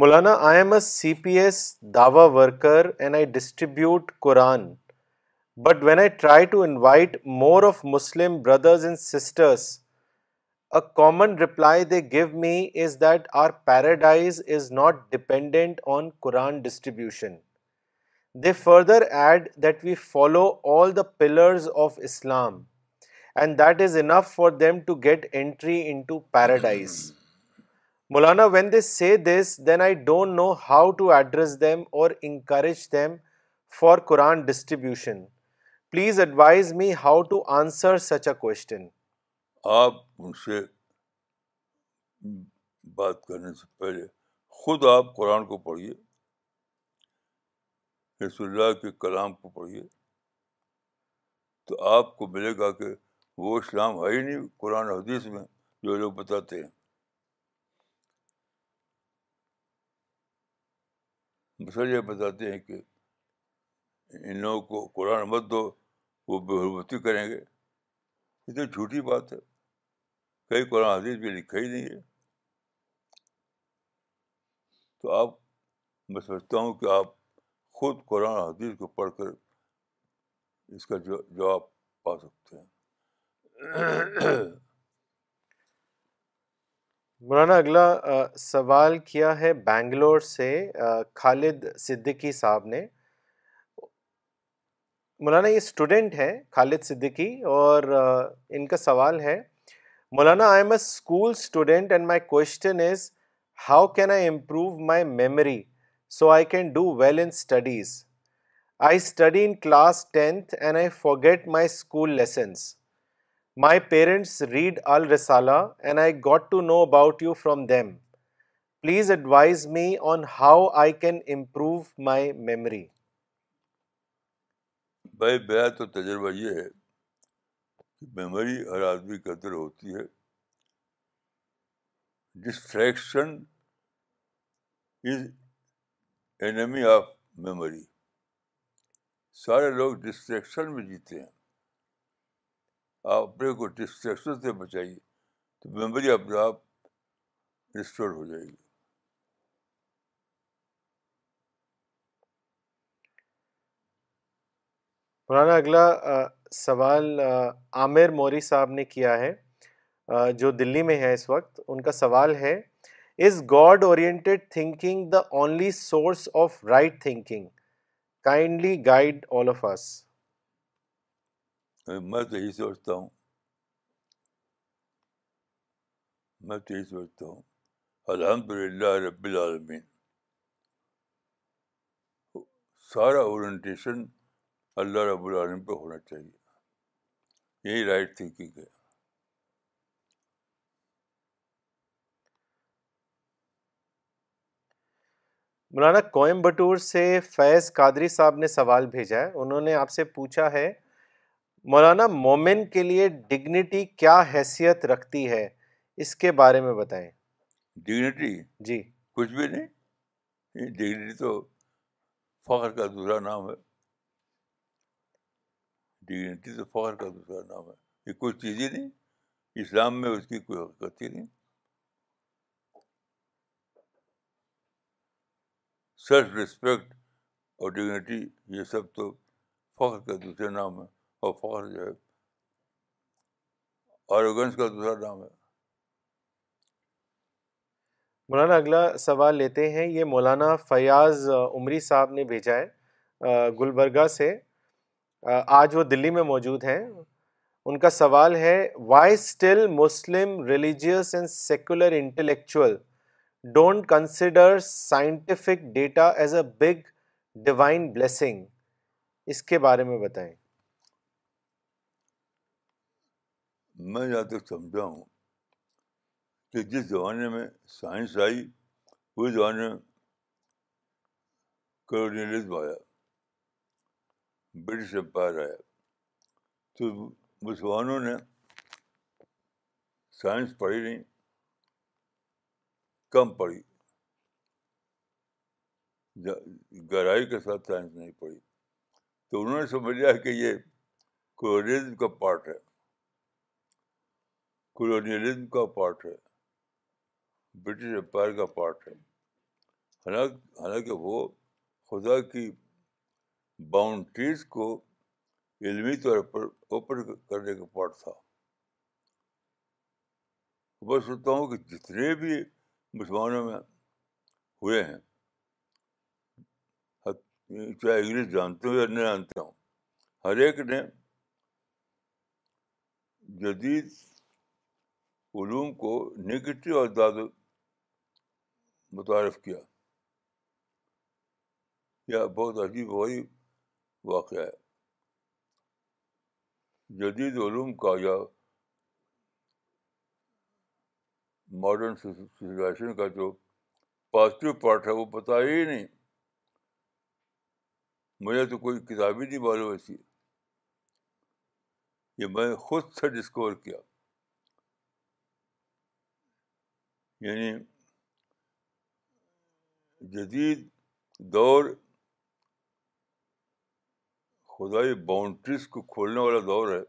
Maulana I am a C P S dawah worker and I distribute Quran but when I try to invite more of Muslim brothers and sisters a common reply they gave me is that our paradise is not dependent on Quran distribution they further add that we follow all the pillars of Islam and that is enough for them to get entry into paradise Maulana when they this then I don't know how to address them اور encourage them for Quran distribution please advise me how to answer such a question آپ ان سے بات کرنے سے پہلے خود آپ قرآن کو پڑھیے رس اللہ کے کلام کو پڑھیے تو آپ کو ملے گا کہ وہ اسلام ہے ہی نہیں قرآن حدیث میں جو لوگ بتاتے ہیں بس یہ بتاتے ہیں کہ ان لوگوں کو قرآن مت دو وہ بے حرمتی کریں گے یہ تو جھوٹی بات ہے کئی قرآن حدیث بھی لکھا ہی نہیں ہے تو آپ میں سمجھتا ہوں کہ آپ خود قرآن حدیث کو پڑھ کر اس کا جو جواب پا سکتے ہیں مولانا اگلا سوال کیا ہے بنگلور سے خالد صدیقی صاحب نے مولانا یہ اسٹوڈنٹ ہے خالد صدیقی اور ان کا سوال ہے Maulana I am a school student and my question is how can I improve my memory so I can do well in studies I study in class tenth and I forget my school lessons my parents read all risala and I got to know about you from them please advise me on how I can improve my memory بھائی بیا تو تجربہ یہ ہے کہ میموری ہر آدمی کے اندر ہوتی ہے distraction is enemy of memory سارے لوگ ڈسٹریکشن میں جیتے ہیں آپ اپنے کو ڈسٹریکشن سے بچائیے تو میموری اپنے آپ ریسٹور ہو جائے گی مولانا اگلا سوال عامر موری صاحب نے کیا ہے جو دلی میں ہے اس وقت ان کا سوال ہے is God oriented thinking the only source of right thinking kindly guide all of us میں تو یہی سوچتا ہوں میں تو یہی سوچتا ہوں الحمد للہ رب العالمین سارا اورینٹیشن اللہ رب العالمین پہ ہونا چاہیے یہی رائٹ تھنکنگ ہے مولانا کوئمبٹور سے فیض قادری صاحب نے سوال بھیجا ہے انہوں نے آپ سے پوچھا ہے مولانا مومن کے لیے ڈگنیٹی کیا حیثیت رکھتی ہے اس کے بارے میں بتائیں ڈگنیٹی جی کچھ بھی نہیں ڈگنیٹی تو فخر کا دوسرا نام ہے ڈگنیٹی تو فخر کا دوسرا نام ہے یہ کوئی چیز ہی نہیں اسلام میں اس کی کوئی حقیقت ہی نہیں سیلف رسپیکٹ اور ڈگنیٹی یہ سب تو فخر کا دوسرے نام ہے اور جو ہے ہے دوسرا نام مولانا اگلا سوال لیتے ہیں یہ مولانا فیاض عمری صاحب نے بھیجا ہے گلبرگہ سے آج وہ دلی میں موجود ہیں ان کا سوال ہے why still Muslim religious and secular intellectual don't consider scientific data as a big divine blessing اس کے بارے میں بتائیں میں جہاں تک سمجھا ہوں کہ جس زمانے میں سائنس آئی اس زمانے میں کرونیلزم آیا برٹش امپائر آیا تو مسلمانوں نے سائنس پڑھی نہیں کم پڑھی گہرائی کے ساتھ سائنس نہیں پڑھی تو انہوں نے سمجھ لیا کہ یہ کروڈم کا پارٹ ہے کلونیلزم کا پارٹ ہے برٹش امپائر کا پارٹ ہے حالانکہ حالانکہ وہ خدا کی باؤنڈریز کو علمی طور پر اوپن کرنے کا پارٹ تھا میں سنتا ہوں کہ جتنے بھی مسلمانوں میں ہوئے ہیں چاہے انگلش جانتے ہوں یا نہیں جانتے ہوں ہر ایک نے جدید علوم کو نگیٹو اور داد متعارف کیا یہ بہت عجیب وہی واقعہ ہے جدید علوم کا یا ماڈرن سچویشن کا جو پازیٹیو پارٹ ہے وہ پتہ ہی نہیں مجھے تو کوئی کتاب ہی نہیں معلوم ایسی یہ میں خود سے ڈسکور کیا یعنی جدید دور خدائی باؤنڈریز کو کھولنے والا دور ہے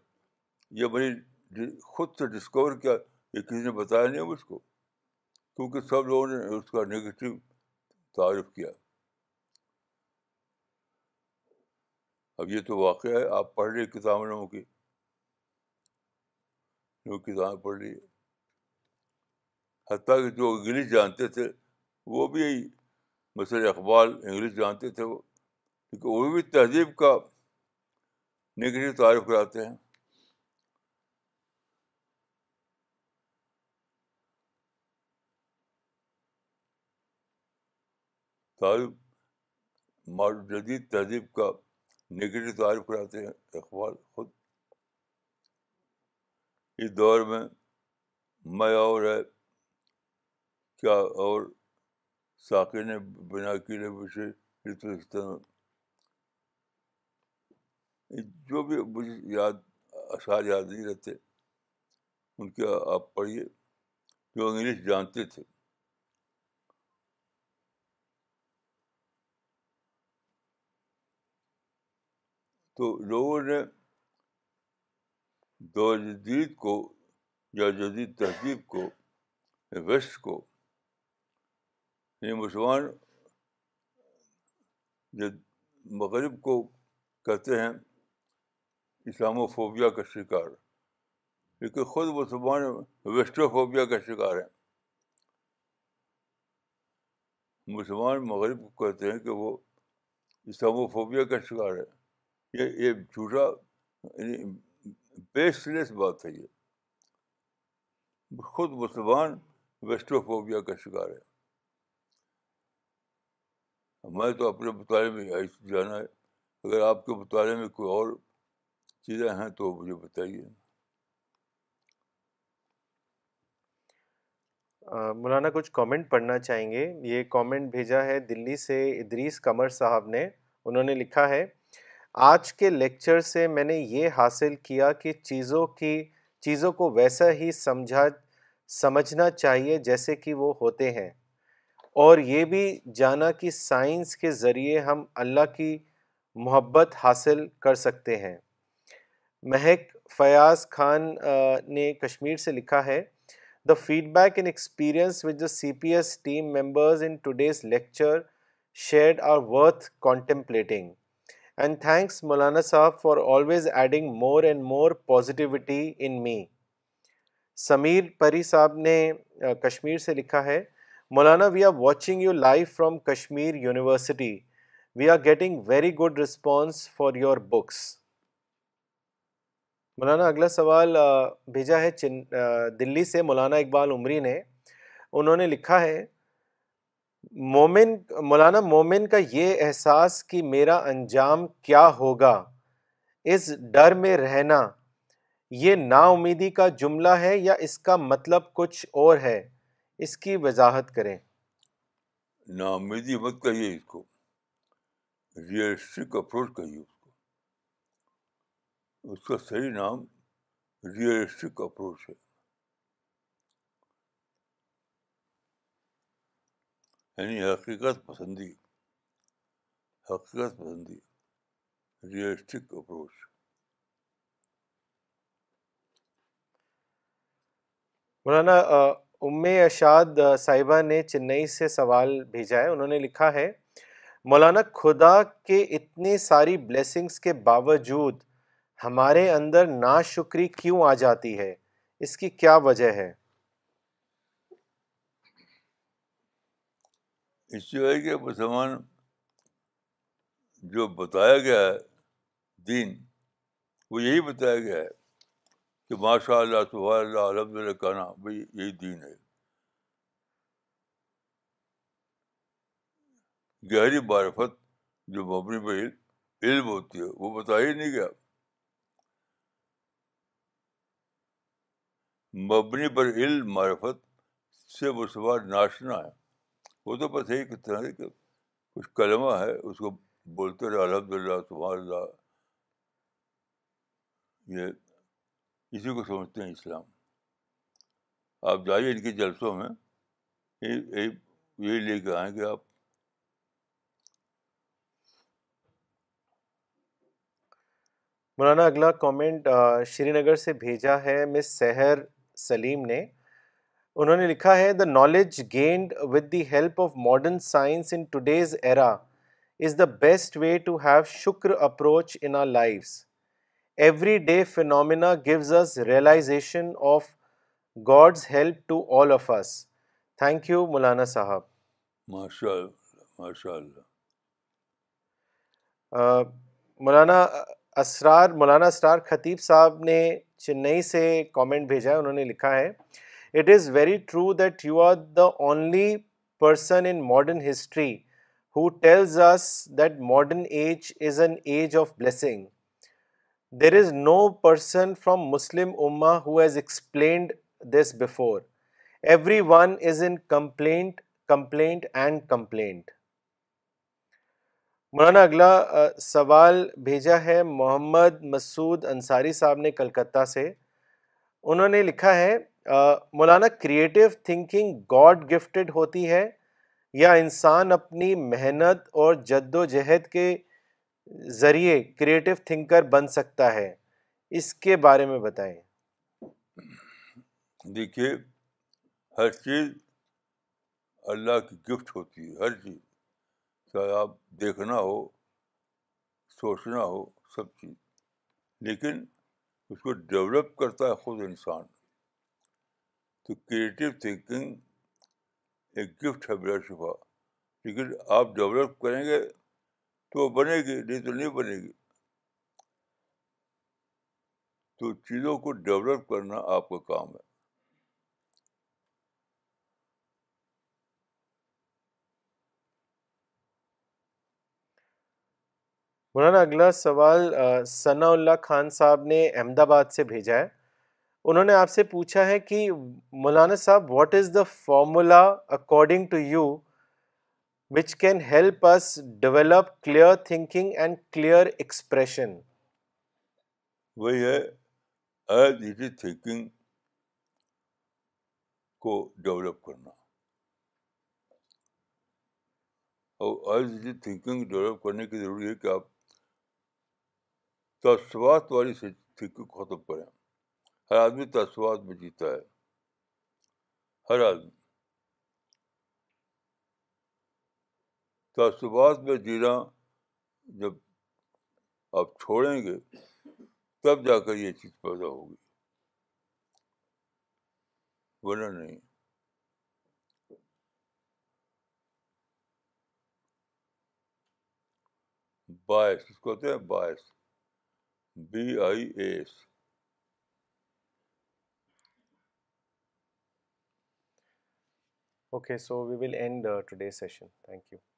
یہ نے جی، خود سے ڈسکور کیا یہ کسی نے بتایا نہیں اس کو کیونکہ سب لوگوں نے اس کا نگیٹو تعارف کیا اب یہ تو واقعہ ہے آپ پڑھ رہے کتاب لوگوں کی جو کتابیں پڑھ رہی ہے حتیٰ کہ جو انگلش جانتے تھے وہ بھی مثلاً اقبال انگلش جانتے تھے وہ کیونکہ وہ بھی تہذیب کا نگیٹو تعارف کراتے ہیں تعارف جدید تہذیب کا نگیٹو تعارف کراتے ہیں اقبال خود اس دور میں میں اور ہے کیا اور ساکر نے بنا کیلے بشن جو بھی مجھے یاد اشار یاد نہیں رہتے ان کے آپ پڑھیے جو انگلش جانتے تھے تو لوگوں نے دو جدید کو یا جدید تہذیب کو ویسٹ کو یعنی مسلمان جو مغرب کو کہتے ہیں اسلامو فوبیا کا شکار کیونکہ خود مسلمان ویسٹو فوبیا کا شکار ہیں مسلمان مغرب کو کہتے ہیں کہ وہ فوبیا کا شکار ہے یہ یہ جھوٹا یعنی بیس لیس بات ہے یہ خود مسلمان ویسٹو فوبیا کا شکار ہے میں تو اپنے مطالعے میں جانا ہے اگر آپ کے مطالعے میں کوئی اور چیزیں ہیں تو مجھے بتائیے مولانا کچھ کامنٹ پڑھنا چاہیں گے یہ کامنٹ بھیجا ہے دلی سے ادریس قمر صاحب نے انہوں نے لکھا ہے آج کے لیکچر سے میں نے یہ حاصل کیا کہ چیزوں کی چیزوں کو ویسا ہی سمجھا سمجھنا چاہیے جیسے کہ وہ ہوتے ہیں اور یہ بھی جانا کہ سائنس کے ذریعے ہم اللہ کی محبت حاصل کر سکتے ہیں مہک فیاض خان نے کشمیر سے لکھا ہے the feedback and experience with the C P S team members in today's lecture shared are worth contemplating and thanks Maulana Sahab for always adding more and more positivity in me Sameer Pari Sahab نے کشمیر سے لکھا ہے Maulana we are watching you life from Kashmir university we are getting very good response for your books Maulana اگلا سوال بھیجا ہے دلی سے مولانا اقبال عمری نے انہوں نے لکھا ہے مومن مولانا مومن کا یہ احساس کہ میرا انجام کیا ہوگا اس ڈر میں رہنا یہ نا امیدی کا جملہ ہے یا اس کا مطلب کچھ اور ہے اس کی وضاحت کریں نامیدی مت کہیے اس کو ریئلسٹک اپروچ کہیے اس کو اس کا صحیح نام ریئلسٹک اپروچ ہے یعنی حقیقت پسندی حقیقت پسندی ریئلسٹک اپروچ مولانا ام اشاد صاحبہ نے چنئی سے سوال بھیجا ہے انہوں نے لکھا ہے مولانا خدا کے اتنی ساری بلیسنگز کے باوجود ہمارے اندر ناشکری کیوں آ جاتی ہے اس کی کیا وجہ ہے اس کہ مسلمان جو بتایا گیا ہے دین وہ یہی بتایا گیا ہے کہ ماشاء اللہ تو اللہ الحمد للہ کہنا بھائی یہی دین ہے گہری معرفت جو مبنی علم ہوتی ہے وہ بتایا ہی نہیں گیا مبنی پر علم معرفت سے بات ناشنا ہے وہ تو پتہ ہی کہ کچھ کلمہ ہے اس کو بولتے رہے الحمد للہ تبہار اللہ یہ اسی کو سمجھتے ہیں اسلام آپ جائیے ان کے جلسوں میں لے کے آئیں گے آپ مولانا اگلا کامنٹ شری نگر سے بھیجا ہے مس سحر سلیم نے انہوں نے لکھا ہے the knowledge gained with the help of modern science in today's era is the best way to have شکر approach in our lives every day phenomena gives us realisation of God's help to all of us thank you Maulana sahab ماشاء اللہ مولانا اسرار مولانا اسرار خطیب صاحب نے چنئی سے کامنٹ بھیجا ہے انہوں نے لکھا ہے it is very true that you are the only person in modern history who tells us that modern age is an age of blessing there is no person from Muslim ummah who has explained this before everyone is in complaint complaint and complaint Maulana اگلا سوال بھیجا ہے محمد مسعود انصاری صاحب نے کلکتہ سے انہوں نے لکھا ہے مولانا کریٹو تھنکنگ گاڈ گفٹڈ ہوتی ہے یا انسان اپنی محنت اور جد و جہد کے ذریعے کریٹو تھنکر بن سکتا ہے اس کے بارے میں بتائیں دیکھیے ہر چیز اللہ کی گفٹ ہوتی ہے ہر چیز چاہے آپ دیکھنا ہو سوچنا ہو سب چیز لیکن اس کو ڈیولپ کرتا ہے خود انسان تو کریٹیو تھنکنگ ایک گفٹ ہے بلا شفا لیکن آپ ڈیولپ کریں گے تو بنے گی نہیں تو نہیں بنے گی تو چیزوں کو ڈیولپ کرنا آپ کا کام ہے مولانا اگلا سوال ثناء اللہ خان صاحب نے احمد آباد سے بھیجا ہے انہوں نے آپ سے پوچھا ہے کہ Maulana Sahab what is the formula according to you which can help us develop clear thinking and clear expression وہی ہے ایز از تھنکنگ کو ڈیولپ کرنا اور ایز تھنکنگ ڈیولپ کرنے کی ضروری ہے کہ آپ تصوات والی سے تھنکنگ کو ختم کریں ہر آدمی تصوات میں جیتا ہے ہر آدمی تعصبات میں جینا جب آپ چھوڑیں گے تب جا کر یہ چیز پیدا ہوگی ورنہ نہیں باعث اس کو ہیں باعث B I A S okay so we will end today session thank you